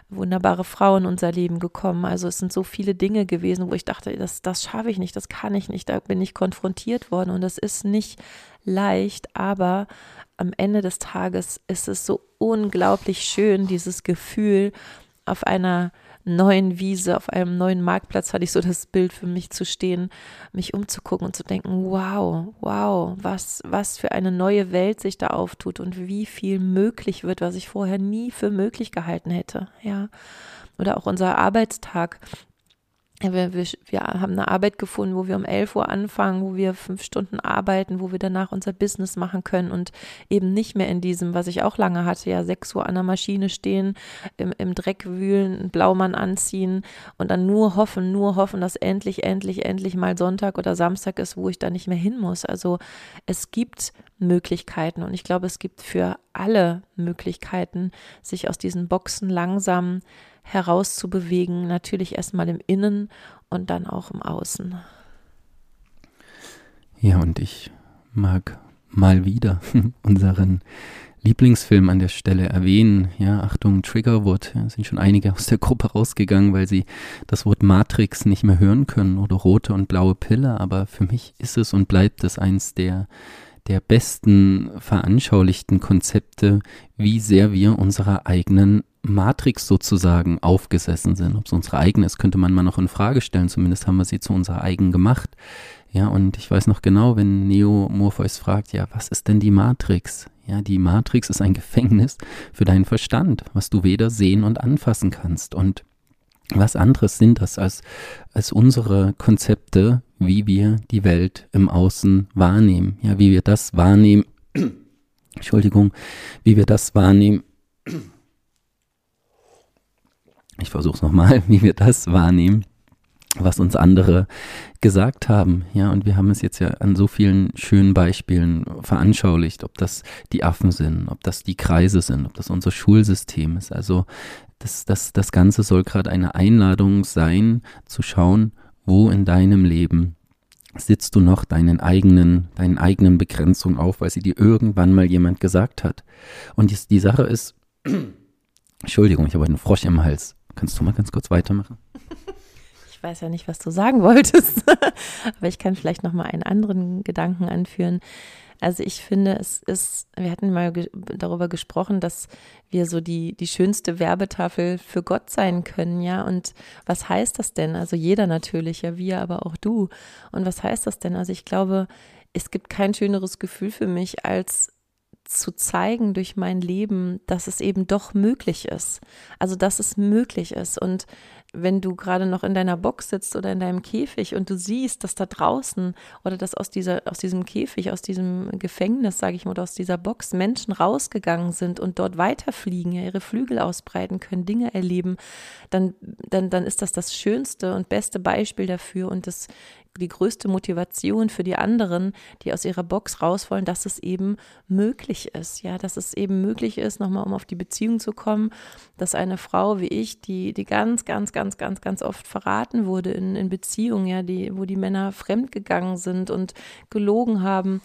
wunderbare Frau in unser Leben gekommen. Also es sind so viele Dinge gewesen, wo ich dachte, das, das schaffe ich nicht, das kann ich nicht. Da bin ich konfrontiert worden und das ist nicht leicht, aber am Ende des Tages ist es so unglaublich schön, dieses Gefühl auf einer neuen Wiese, auf einem neuen Marktplatz hatte ich so das Bild für mich zu stehen, mich umzugucken und zu denken, wow, wow, was, was für eine neue Welt sich da auftut und wie viel möglich wird, was ich vorher nie für möglich gehalten hätte, ja. Oder auch unser Arbeitstag, wir, wir, wir, haben eine Arbeit gefunden, wo wir um 11 Uhr anfangen, wo wir fünf Stunden arbeiten, wo wir danach unser Business machen können und eben nicht mehr in diesem, was ich auch lange hatte, ja, 6 Uhr an der Maschine stehen, im, im Dreck wühlen, einen Blaumann anziehen und dann nur hoffen, nur hoffen, dass endlich, endlich, endlich mal Sonntag oder Samstag ist, wo ich da nicht mehr hin muss. Also es gibt Möglichkeiten und ich glaube, es gibt für alle Möglichkeiten, sich aus diesen Boxen langsam herauszubewegen, natürlich erstmal im Innen und dann auch im Außen. Ja, und ich mag mal wieder [laughs] unseren Lieblingsfilm an der Stelle erwähnen. Ja, Achtung, Triggerwort. Ja, sind schon einige aus der Gruppe rausgegangen, weil sie das Wort Matrix nicht mehr hören können oder rote und blaue Pille. Aber für mich ist es und bleibt es eins der der besten veranschaulichten Konzepte, wie sehr wir unserer eigenen Matrix sozusagen aufgesessen sind. Ob es unsere eigene ist, könnte man mal noch in Frage stellen. Zumindest haben wir sie zu unserer eigen gemacht. Ja, und ich weiß noch genau, wenn Neo Morpheus fragt, ja, was ist denn die Matrix? Ja, die Matrix ist ein Gefängnis für deinen Verstand, was du weder sehen und anfassen kannst. Und was anderes sind das als, als unsere Konzepte, wie wir die Welt im Außen wahrnehmen. Ja, wie wir das wahrnehmen. [clears throat] Entschuldigung, wie wir das wahrnehmen. [clears throat] Ich versuche es nochmal, [laughs] wie wir das wahrnehmen, was uns andere gesagt haben. Ja, und wir haben es jetzt ja an so vielen schönen Beispielen veranschaulicht, ob das die Affen sind, ob das die Kreise sind, ob das unser Schulsystem ist. Also das, das, das Ganze soll gerade eine Einladung sein, zu schauen, wo in deinem Leben sitzt du noch deinen eigenen, deinen eigenen Begrenzungen auf, weil sie dir irgendwann mal jemand gesagt hat. Und die, die Sache ist, [clears throat] Entschuldigung, ich habe einen Frosch im Hals. Kannst du mal ganz kurz weitermachen? Ich weiß ja nicht, was du sagen wolltest, [laughs] aber ich kann vielleicht noch mal einen anderen Gedanken anführen. Also ich finde, es ist, wir hatten mal ge darüber gesprochen, dass wir so die, die schönste Werbetafel für Gott sein können, ja. Und was heißt das denn? Also jeder natürlich, ja, wir, aber auch du. Und was heißt das denn? Also ich glaube, es gibt kein schöneres Gefühl für mich, als zu zeigen durch mein Leben, dass es eben doch möglich ist. Also, dass es möglich ist. Und wenn du gerade noch in deiner Box sitzt oder in deinem Käfig und du siehst, dass da draußen oder dass aus dieser aus diesem Käfig, aus diesem Gefängnis, sage ich mal, oder aus dieser Box Menschen rausgegangen sind und dort weiterfliegen, ja, ihre Flügel ausbreiten können, Dinge erleben, dann dann dann ist das das schönste und beste Beispiel dafür und das die größte Motivation für die anderen, die aus ihrer Box raus wollen, dass es eben möglich ist, ja, dass es eben möglich ist, nochmal um auf die Beziehung zu kommen, dass eine Frau wie ich, die, die ganz, ganz, ganz, ganz, ganz oft verraten wurde in, in Beziehungen, ja, die, wo die Männer fremdgegangen sind und gelogen haben,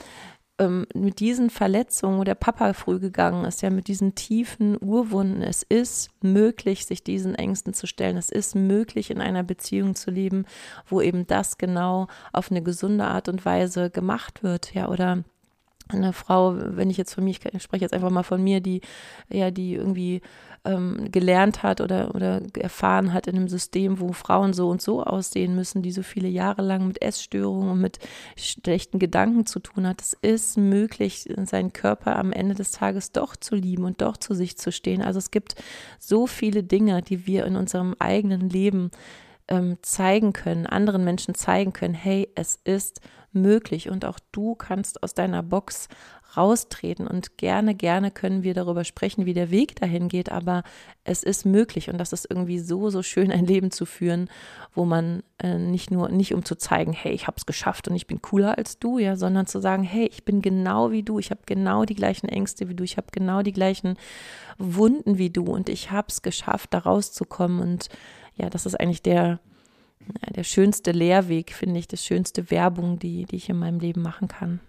ähm, mit diesen Verletzungen, wo der Papa früh gegangen ist, ja, mit diesen tiefen Urwunden, es ist möglich, sich diesen Ängsten zu stellen. Es ist möglich, in einer Beziehung zu leben, wo eben das genau auf eine gesunde Art und Weise gemacht wird, ja, oder eine Frau, wenn ich jetzt von mir, ich spreche jetzt einfach mal von mir, die ja, die irgendwie ähm, gelernt hat oder, oder erfahren hat in einem System, wo Frauen so und so aussehen müssen, die so viele Jahre lang mit Essstörungen und mit schlechten Gedanken zu tun hat. Es ist möglich, seinen Körper am Ende des Tages doch zu lieben und doch zu sich zu stehen. Also es gibt so viele Dinge, die wir in unserem eigenen Leben ähm, zeigen können, anderen Menschen zeigen können, hey, es ist möglich und auch du kannst aus deiner Box raustreten. Und gerne, gerne können wir darüber sprechen, wie der Weg dahin geht, aber es ist möglich. Und das ist irgendwie so, so schön, ein Leben zu führen, wo man äh, nicht nur, nicht um zu zeigen, hey, ich habe es geschafft und ich bin cooler als du, ja, sondern zu sagen, hey, ich bin genau wie du, ich habe genau die gleichen Ängste wie du, ich habe genau die gleichen Wunden wie du. Und ich habe es geschafft, da rauszukommen. Und ja, das ist eigentlich der, der schönste Lehrweg, finde ich, das schönste Werbung, die, die ich in meinem Leben machen kann.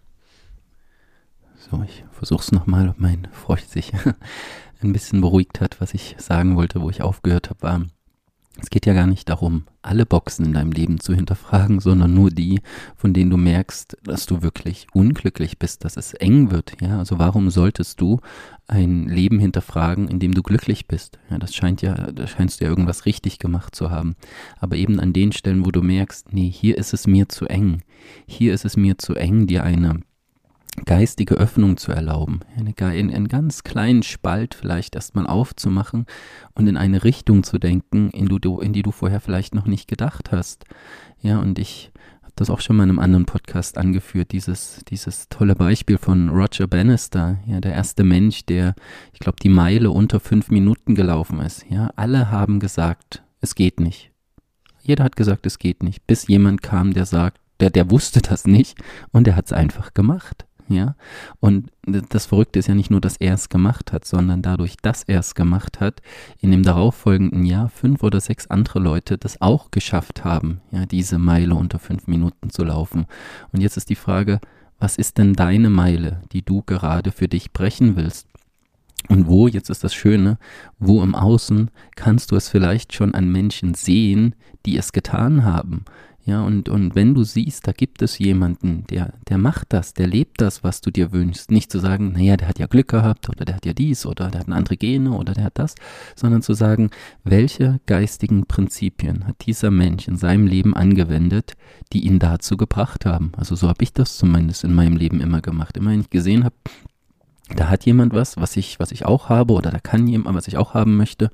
So, ich versuche es nochmal, ob mein Frosch sich [laughs] ein bisschen beruhigt hat. Was ich sagen wollte, wo ich aufgehört habe, war, es geht ja gar nicht darum, alle Boxen in deinem Leben zu hinterfragen, sondern nur die, von denen du merkst, dass du wirklich unglücklich bist, dass es eng wird. Ja, also warum solltest du ein Leben hinterfragen, in dem du glücklich bist? Ja, das scheint ja, da scheinst du ja irgendwas richtig gemacht zu haben. Aber eben an den Stellen, wo du merkst, nee, hier ist es mir zu eng. Hier ist es mir zu eng, dir eine geistige Öffnung zu erlauben, eine, in einen ganz kleinen Spalt vielleicht erstmal aufzumachen und in eine Richtung zu denken, in, du, in die du vorher vielleicht noch nicht gedacht hast. Ja, und ich habe das auch schon mal in einem anderen Podcast angeführt, dieses, dieses tolle Beispiel von Roger Bannister, ja, der erste Mensch, der, ich glaube, die Meile unter fünf Minuten gelaufen ist. Ja, alle haben gesagt, es geht nicht. Jeder hat gesagt, es geht nicht, bis jemand kam, der sagt, der, der wusste das nicht und der hat es einfach gemacht ja. Und das Verrückte ist ja nicht nur, dass er es gemacht hat, sondern dadurch, dass er es gemacht hat, in dem darauffolgenden Jahr fünf oder sechs andere Leute das auch geschafft haben, ja, diese Meile unter fünf Minuten zu laufen. Und jetzt ist die Frage, was ist denn deine Meile, die du gerade für dich brechen willst? Und wo, jetzt ist das Schöne, wo im Außen kannst du es vielleicht schon an Menschen sehen, die es getan haben. Ja, und, und wenn du siehst, da gibt es jemanden, der, der macht das, der lebt das, was du dir wünschst. Nicht zu sagen, naja, der hat ja Glück gehabt oder der hat ja dies oder der hat andere Gene oder der hat das, sondern zu sagen, welche geistigen Prinzipien hat dieser Mensch in seinem Leben angewendet, die ihn dazu gebracht haben. Also so habe ich das zumindest in meinem Leben immer gemacht. Immer wenn ich gesehen habe, da hat jemand was, was ich, was ich auch habe, oder da kann jemand, was ich auch haben möchte,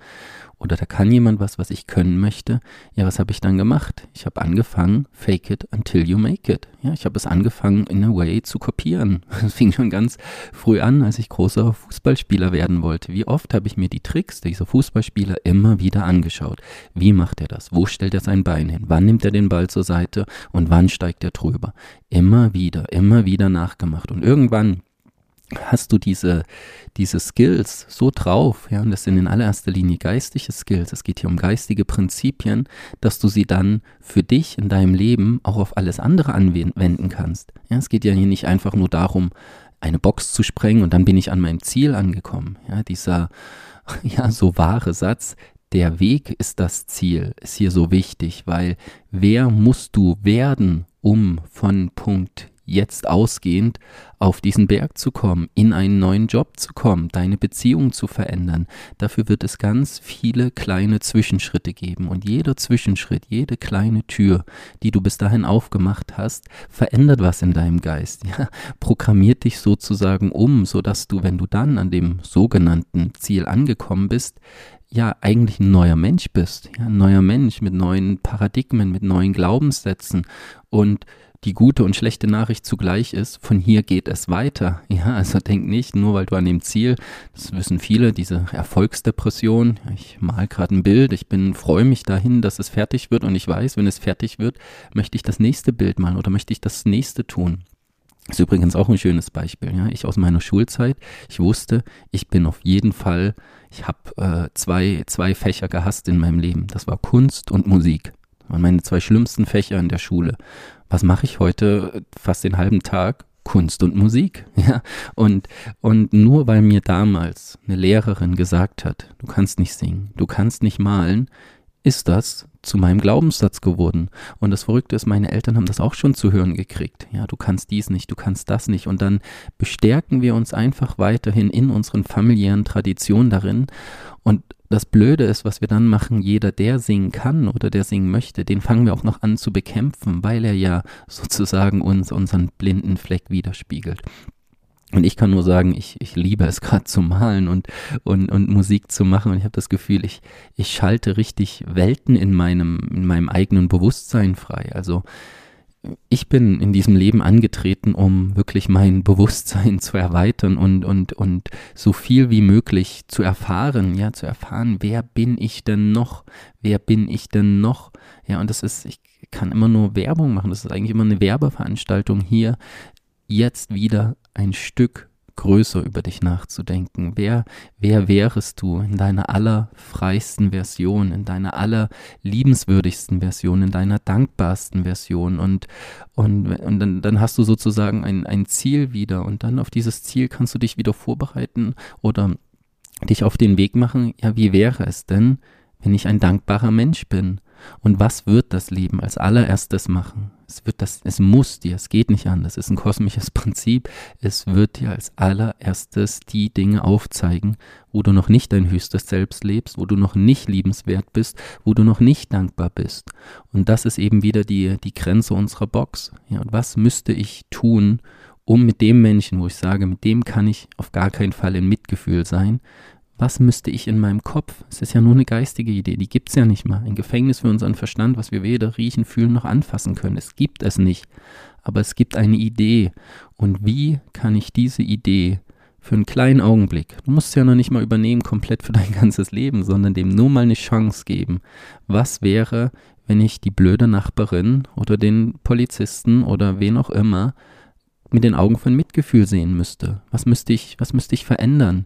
oder da kann jemand was, was ich können möchte. Ja, was habe ich dann gemacht? Ich habe angefangen, fake it until you make it. Ja, ich habe es angefangen, in a way zu kopieren. [laughs] Das fing schon ganz früh an, als ich großer Fußballspieler werden wollte. Wie oft habe ich mir die Tricks dieser Fußballspieler immer wieder angeschaut. Wie macht er das? Wo stellt er sein Bein hin? Wann nimmt er den Ball zur Seite? Und wann steigt er drüber? Immer wieder, immer wieder nachgemacht. Und irgendwann hast du diese, diese Skills so drauf, ja, und das sind in allererster Linie geistige Skills, es geht hier um geistige Prinzipien, dass du sie dann für dich in deinem Leben auch auf alles andere anwenden kannst. Ja, es geht ja hier nicht einfach nur darum, eine Box zu sprengen und dann bin ich an meinem Ziel angekommen. Ja, dieser, [laughs] ja, so wahre Satz, der Weg ist das Ziel, ist hier so wichtig, weil wer musst du werden, um von Punkt jetzt ausgehend auf diesen Berg zu kommen, in einen neuen Job zu kommen, deine Beziehung zu verändern. Dafür wird es ganz viele kleine Zwischenschritte geben und jeder Zwischenschritt, jede kleine Tür, die du bis dahin aufgemacht hast, verändert was in deinem Geist. Ja, programmiert dich sozusagen um, sodass du, wenn du dann an dem sogenannten Ziel angekommen bist, ja eigentlich ein neuer Mensch bist, ja, ein neuer Mensch mit neuen Paradigmen, mit neuen Glaubenssätzen und die gute und schlechte Nachricht zugleich ist, von hier geht es weiter. Ja, also denk nicht, nur weil du an dem Ziel, das wissen viele, diese Erfolgsdepression, ich mal gerade ein Bild, ich bin, freue mich dahin, dass es fertig wird und ich weiß, wenn es fertig wird, möchte ich das nächste Bild malen oder möchte ich das nächste tun. ist übrigens auch ein schönes Beispiel. Ja, ich aus meiner Schulzeit, ich wusste, ich bin auf jeden Fall, ich habe äh, zwei, zwei Fächer gehasst in meinem Leben. Das war Kunst und Musik. Das waren meine zwei schlimmsten Fächer in der Schule was mache ich heute fast den halben Tag? Kunst und Musik. [laughs] Ja, und, und nur weil mir damals eine Lehrerin gesagt hat, du kannst nicht singen, du kannst nicht malen, ist das zu meinem Glaubenssatz geworden. Und das Verrückte ist, meine Eltern haben das auch schon zu hören gekriegt. Ja, du kannst dies nicht, du kannst das nicht. Und dann bestärken wir uns einfach weiterhin in unseren familiären Traditionen darin. Und das Blöde ist, was wir dann machen, jeder, der singen kann oder der singen möchte, den fangen wir auch noch an zu bekämpfen, weil er ja sozusagen uns unseren blinden Fleck widerspiegelt. Und ich kann nur sagen, ich, ich liebe es gerade zu malen und, und, und Musik zu machen. Und ich habe das Gefühl, ich, ich schalte richtig Welten in meinem, in meinem eigenen Bewusstsein frei. Also ich bin in diesem Leben angetreten, um wirklich mein Bewusstsein zu erweitern und, und, und so viel wie möglich zu erfahren, ja, zu erfahren, wer bin ich denn noch? Wer bin ich denn noch? Ja, und das ist, ich kann immer nur Werbung machen, das ist eigentlich immer eine Werbeveranstaltung hier, jetzt wieder ein Stück größer über dich nachzudenken. Wer, wer wärest du in deiner allerfreisten Version, in deiner allerliebenswürdigsten Version, in deiner dankbarsten Version und, und, und dann, dann hast du sozusagen ein, ein Ziel wieder und dann auf dieses Ziel kannst du dich wieder vorbereiten oder dich auf den Weg machen, ja, wie wäre es denn, wenn ich ein dankbarer Mensch bin? Und was wird das Leben als allererstes machen? Es wird das, es muss dir, es geht nicht anders. Es ist ein kosmisches [laughs] Prinzip. Es wird dir als allererstes die Dinge aufzeigen, wo du noch nicht dein höchstes Selbst lebst, wo du noch nicht liebenswert bist, wo du noch nicht dankbar bist. Und das ist eben wieder die, die Grenze unserer Box. Ja, und was müsste ich tun, um mit dem Menschen, wo ich sage, mit dem kann ich auf gar keinen Fall in Mitgefühl sein, was müsste ich in meinem Kopf? Es ist ja nur eine geistige Idee, die gibt es ja nicht mal. Ein Gefängnis für unseren Verstand, was wir weder riechen, fühlen noch anfassen können. Es gibt es nicht. Aber es gibt eine Idee. Und wie kann ich diese Idee für einen kleinen Augenblick, du musst es ja noch nicht mal übernehmen komplett für dein [laughs] ganzes Leben, sondern dem nur mal eine Chance geben. Was wäre, wenn ich die blöde Nachbarin oder den Polizisten oder wen auch immer mit den Augen von Mitgefühl sehen müsste? Was müsste ich, was müsste ich verändern?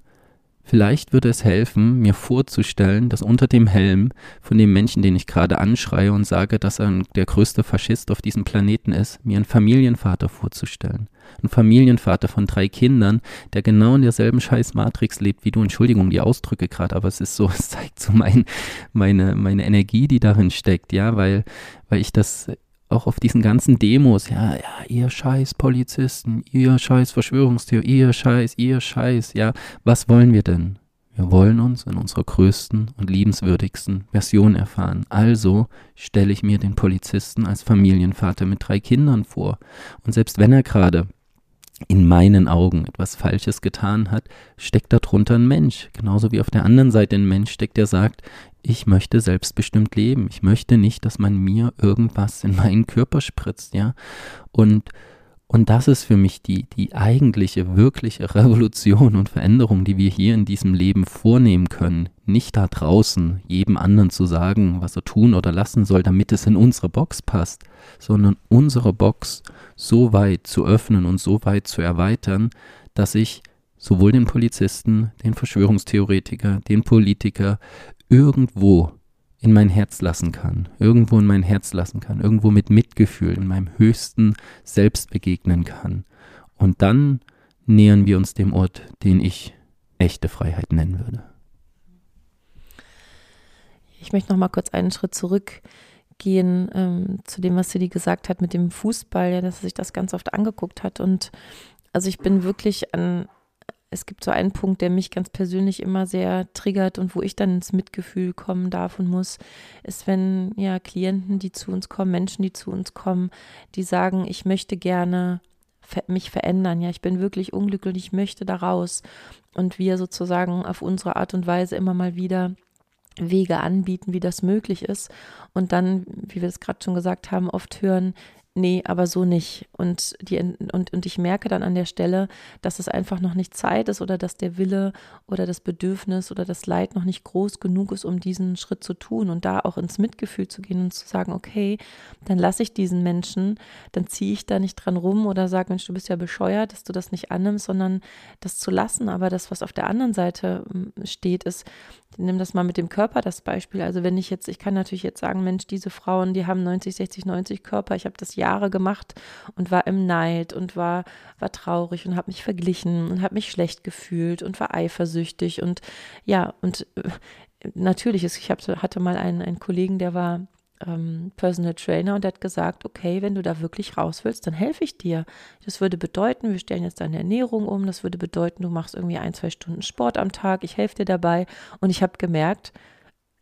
Vielleicht würde es helfen, mir vorzustellen, dass unter dem Helm von dem Menschen, den ich gerade anschreie und sage, dass er der größte Faschist auf diesem Planeten ist, mir einen Familienvater vorzustellen. Ein Familienvater von drei Kindern, der genau in derselben scheiß Matrix lebt wie du. Entschuldigung, die Ausdrücke gerade, aber es ist so, [laughs] es zeigt so mein, meine, meine Energie, die darin steckt, ja, weil, weil ich das auch auf diesen ganzen Demos, ja, ja, ihr scheiß Polizisten, ihr scheiß Verschwörungstheorie, ihr scheiß, ihr scheiß, ja, was wollen wir denn? Wir wollen uns in unserer größten und liebenswürdigsten Version erfahren. Also stelle ich mir den Polizisten als Familienvater mit drei Kindern vor. Und selbst wenn er gerade in meinen Augen etwas Falsches getan hat, steckt darunter ein Mensch. Genauso wie auf der anderen Seite ein Mensch steckt, der sagt, ich möchte selbstbestimmt leben. Ich möchte nicht, dass man mir irgendwas in meinen Körper spritzt, ja. Und und das ist für mich die, die eigentliche, wirkliche [laughs] Revolution und Veränderung, die wir hier in diesem Leben vornehmen können. Nicht da draußen jedem anderen zu sagen, was er tun oder lassen soll, damit es in unsere Box passt, sondern unsere Box so weit zu öffnen und so weit zu erweitern, dass ich sowohl den Polizisten, den Verschwörungstheoretiker, den Politiker irgendwo in mein Herz lassen kann, irgendwo in mein Herz lassen kann, irgendwo mit Mitgefühl in meinem höchsten Selbst begegnen kann. Und dann nähern wir uns dem Ort, den ich echte Freiheit nennen würde. Ich möchte noch mal kurz einen Schritt zurückgehen ähm, zu dem, was Silly gesagt hat mit dem Fußball, ja, dass er sich das ganz oft angeguckt hat. Und also ich bin wirklich an, es gibt so einen Punkt, der mich ganz persönlich immer sehr triggert und wo ich dann ins Mitgefühl kommen darf und muss, ist, wenn ja Klienten, die zu uns kommen, Menschen, die zu uns kommen, die sagen, ich möchte gerne mich verändern. Ja, ich bin wirklich unglücklich ich möchte da raus. Und wir sozusagen auf unsere Art und Weise immer mal wieder Wege anbieten, wie das möglich ist. Und dann, wie wir es gerade schon gesagt haben, oft hören, nee, aber so nicht. Und, die, und, und ich merke dann an der Stelle, dass es einfach noch nicht Zeit ist oder dass der Wille oder das Bedürfnis oder das Leid noch nicht groß genug ist, um diesen Schritt zu tun und da auch ins Mitgefühl zu gehen und zu sagen, okay, dann lasse ich diesen Menschen, dann ziehe ich da nicht dran rum oder sage, Mensch, du bist ja bescheuert, dass du das nicht annimmst, sondern das zu lassen. Aber das, was auf der anderen Seite hm, steht, ist, nimm das mal mit dem Körper das Beispiel. Also wenn ich jetzt, ich kann natürlich jetzt sagen, Mensch, diese Frauen, die haben 90, 60, 90 Körper. Ich habe das Jahre gemacht und war im Neid und war, war traurig und habe mich verglichen und habe mich schlecht gefühlt und war eifersüchtig und ja, und äh, natürlich ist, ich hab, hatte mal einen, einen Kollegen, der war ähm, Personal Trainer und der hat gesagt, okay, wenn du da wirklich raus willst, dann helfe ich dir. Das würde bedeuten, wir stellen jetzt deine Ernährung um, das würde bedeuten, du machst irgendwie ein, zwei Stunden Sport am Tag, ich helfe dir dabei. Und ich habe gemerkt,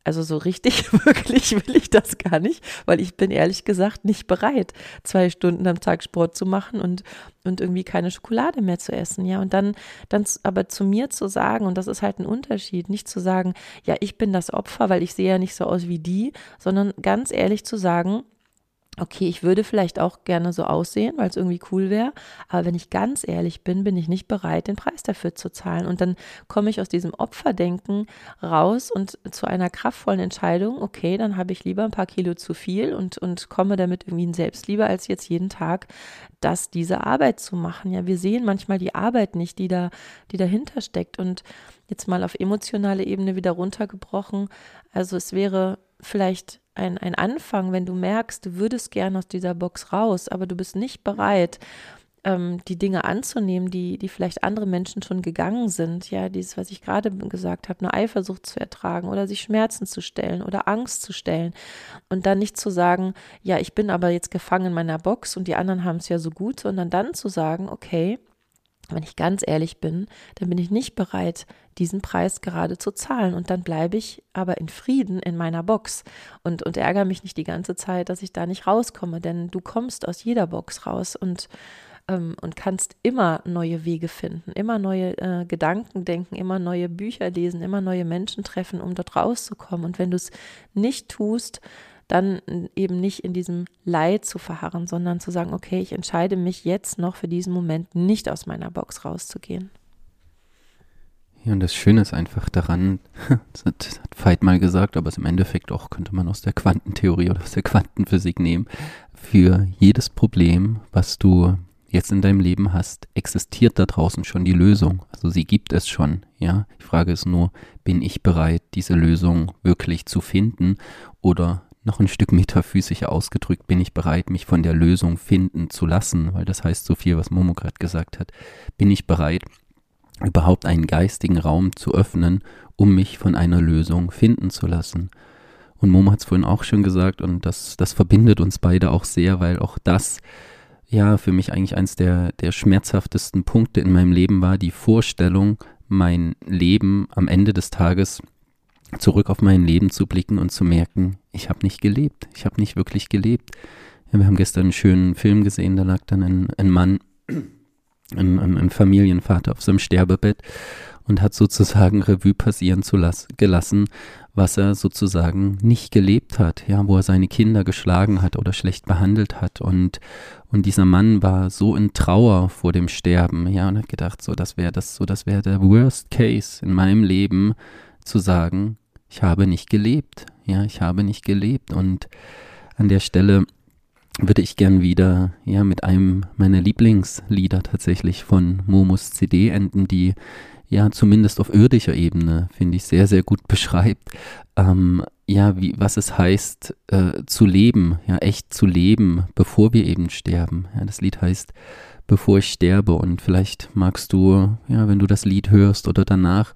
also so richtig, [laughs] wirklich will ich das gar nicht, weil ich bin ehrlich gesagt nicht bereit, zwei Stunden am Tag Sport zu machen und, und irgendwie keine Schokolade mehr zu essen. Ja, und dann, dann aber zu mir zu sagen, und das ist halt ein Unterschied, nicht zu sagen, ja, ich bin das Opfer, weil ich sehe ja nicht so aus wie die, sondern ganz ehrlich zu sagen, okay, ich würde vielleicht auch gerne so aussehen, weil es irgendwie cool wäre, aber wenn ich ganz ehrlich bin, bin ich nicht bereit, den Preis dafür zu zahlen. Und dann komme ich aus diesem Opferdenken raus und zu einer kraftvollen Entscheidung, okay, dann habe ich lieber ein paar Kilo zu viel und, und komme damit irgendwie in Selbstliebe, als jetzt jeden Tag das, diese Arbeit zu machen. Ja, wir sehen manchmal die Arbeit nicht, die da, die dahinter steckt. Und jetzt mal auf emotionale Ebene wieder runtergebrochen. Also es wäre vielleicht ein, ein Anfang, wenn du merkst, du würdest gerne aus dieser Box raus, aber du bist nicht bereit, ähm, die Dinge anzunehmen, die, die vielleicht andere Menschen schon gegangen sind. Ja, dieses, was ich gerade gesagt habe, eine Eifersucht zu ertragen oder sich Schmerzen zu stellen oder Angst zu stellen. Und dann nicht zu sagen, ja, ich bin aber jetzt gefangen in meiner Box und die anderen haben es ja so gut, sondern dann zu sagen, okay, wenn ich ganz ehrlich bin, dann bin ich nicht bereit, diesen Preis gerade zu zahlen. Und dann bleibe ich aber in Frieden in meiner Box und, und ärgere mich nicht die ganze Zeit, dass ich da nicht rauskomme. Denn du kommst aus jeder Box raus und, ähm, und kannst immer neue Wege finden, immer neue äh, Gedanken denken, immer neue Bücher lesen, immer neue Menschen treffen, um dort rauszukommen. Und wenn du es nicht tust, dann eben nicht in diesem Leid zu verharren, sondern zu sagen, okay, ich entscheide mich jetzt noch für diesen Moment nicht aus meiner Box rauszugehen. Ja, und das Schöne ist einfach daran, [laughs] das hat, Veit mal gesagt, aber es im Endeffekt auch könnte man aus der Quantentheorie oder aus der Quantenphysik nehmen. Für jedes Problem, was du jetzt in deinem Leben hast, existiert da draußen schon die Lösung. Also sie gibt es schon, ja. Die Frage ist nur, bin ich bereit, diese Lösung wirklich zu finden oder noch ein Stück metaphysischer ausgedrückt, bin ich bereit, mich von der Lösung finden zu lassen, weil das heißt so viel, was Momo gerade gesagt hat. Bin ich bereit, überhaupt einen geistigen Raum zu öffnen, um mich von einer Lösung finden zu lassen? Und Momo hat es vorhin auch schon gesagt und das, das verbindet uns beide auch sehr, weil auch das ja für mich eigentlich eines der, der schmerzhaftesten Punkte in meinem Leben war, die Vorstellung, mein Leben am Ende des Tages zurück auf mein Leben zu blicken und zu merken, ich habe nicht gelebt, ich habe nicht wirklich gelebt. Wir haben gestern einen schönen Film gesehen, da lag dann ein, ein Mann, [clears throat] ein, ein, ein, Familienvater auf seinem Sterbebett und hat sozusagen Revue passieren zu las gelassen, was er sozusagen nicht gelebt hat, ja, wo er seine Kinder geschlagen hat oder schlecht behandelt hat und und dieser Mann war so in Trauer vor dem Sterben, ja, und hat gedacht, so das wäre das so das wäre der Worst Case in meinem Leben zu sagen, ich habe nicht gelebt. Ja, ich habe nicht gelebt. Und an der Stelle würde ich gern wieder, ja, mit einem meiner Lieblingslieder tatsächlich von Momus CD enden, die ja zumindest auf irdischer Ebene, finde ich, sehr, sehr gut [laughs] beschreibt, ähm, ja, wie, was es heißt, äh, zu leben, ja, echt zu leben, bevor wir eben sterben. Ja, das Lied heißt, bevor ich sterbe und vielleicht magst du, ja, wenn du das Lied hörst oder danach,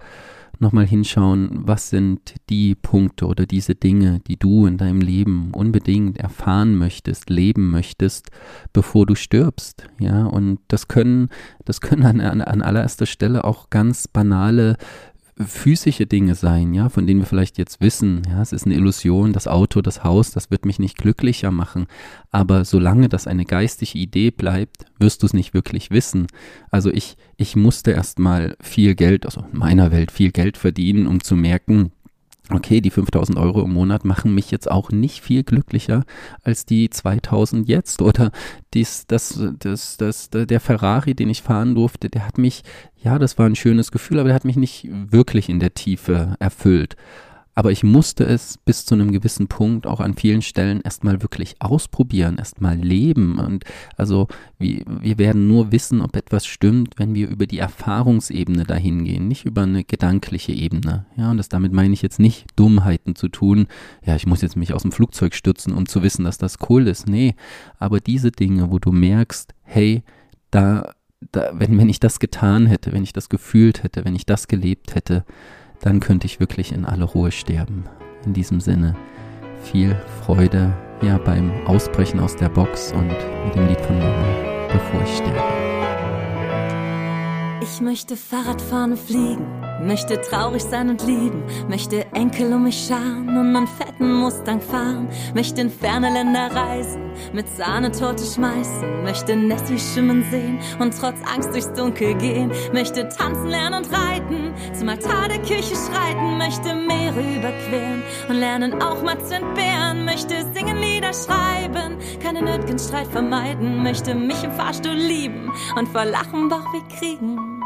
nochmal hinschauen, was sind die Punkte oder diese Dinge, die du in deinem Leben unbedingt erfahren möchtest, leben möchtest, bevor du stirbst. Ja, und das können, das können an, an, an allererster Stelle auch ganz banale physische Dinge sein, ja, von denen wir vielleicht jetzt wissen, ja, es ist eine Illusion, das Auto, das Haus, das wird mich nicht glücklicher machen. Aber solange das eine geistige Idee bleibt, wirst du es nicht wirklich wissen. Also ich, ich musste erstmal viel Geld, also in meiner Welt viel Geld verdienen, um zu merken, okay, die 5000 Euro im Monat machen mich jetzt auch nicht viel glücklicher als die 2000 jetzt. Oder dies, das, das, das, der Ferrari, den ich fahren durfte, der hat mich, ja, das war ein schönes Gefühl, aber der hat mich nicht wirklich in der Tiefe erfüllt aber ich musste es bis zu einem gewissen Punkt auch an vielen Stellen erstmal wirklich ausprobieren, erstmal leben. Und also wir, wir werden nur wissen, ob etwas stimmt, wenn wir über die Erfahrungsebene dahin gehen, nicht über eine gedankliche Ebene. Ja, und das damit meine ich jetzt nicht Dummheiten zu tun. Ja, ich muss jetzt mich aus dem Flugzeug stürzen, um zu wissen, dass das cool ist. Nee, aber diese Dinge, wo du merkst, hey, da, da, wenn, wenn ich das getan hätte, wenn ich das gefühlt hätte, wenn ich das gelebt hätte, dann könnte ich wirklich in aller Ruhe sterben. In diesem Sinne viel Freude ja beim Ausbrechen aus der Box und mit dem Lied von Mama, bevor ich sterbe. Ich möchte Fahrrad fahren und fliegen, möchte traurig sein und lieben, möchte Enkel um mich scharen und meinen fetten Mustang fahren, möchte in ferne Länder reisen, mit Sahnetorte schmeißen, möchte Nessie schimmen sehen und trotz Angst durchs Dunkel gehen, möchte tanzen lernen und reiten, zum Altar der Kirche schreiten, möchte Meere überqueren und lernen auch mal zu entbehren, möchte singen, Lieder schreiben, keine nötigen Streit vermeiden, möchte mich im Fahrstuhl lieben und vor Lachen Bauchweh kriegen.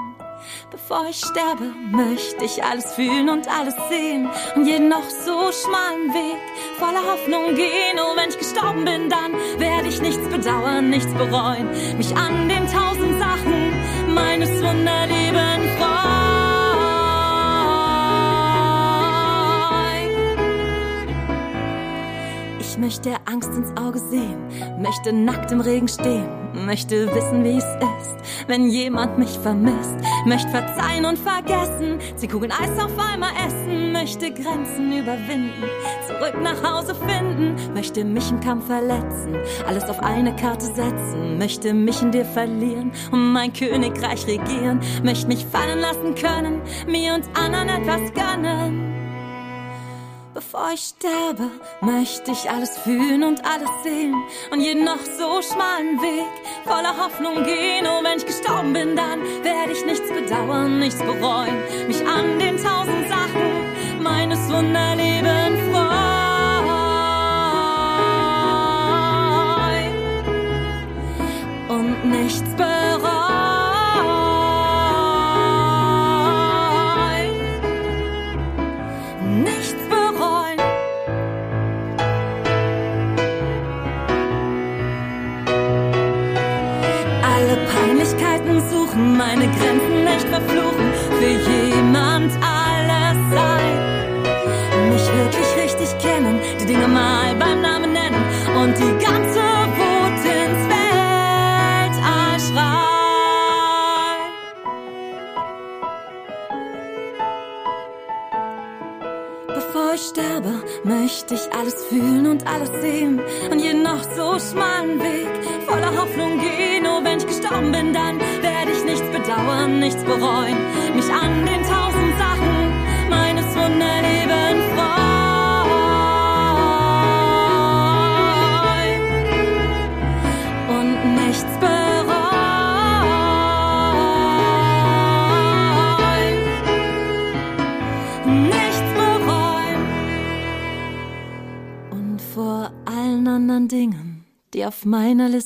Bevor ich sterbe, möchte ich alles fühlen und alles sehen und jeden noch so schmalen Weg voller Hoffnung gehen. Oh, wenn ich gestorben bin, dann werde ich nichts bedauern, nichts bereuen, mich an den tausend Sachen meines Wunderlebens freuen. Möchte Angst ins Auge sehen, möchte nackt im Regen stehen, möchte wissen, wie es ist, wenn jemand mich vermisst, möchte verzeihen und vergessen, sie Kugeln Eis auf einmal essen, möchte Grenzen überwinden, zurück nach Hause finden, möchte mich im Kampf verletzen, alles auf eine Karte setzen, möchte mich in dir verlieren und mein Königreich regieren, möchte mich fallen lassen können, mir und anderen etwas gönnen. Bevor ich sterbe, möchte ich alles fühlen und alles sehen und jeden noch so schmalen Weg voller Hoffnung gehen. Oh, wenn ich gestorben bin, dann werde ich nichts bedauern, nichts bereuen, mich an den tausend Sachen meines Wunderlebens freuen und nichts bereuen.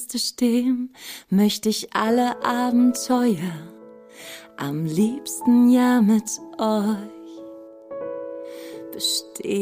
Liste stehen, möchte ich alle Abenteuer am liebsten ja mit euch bestehen.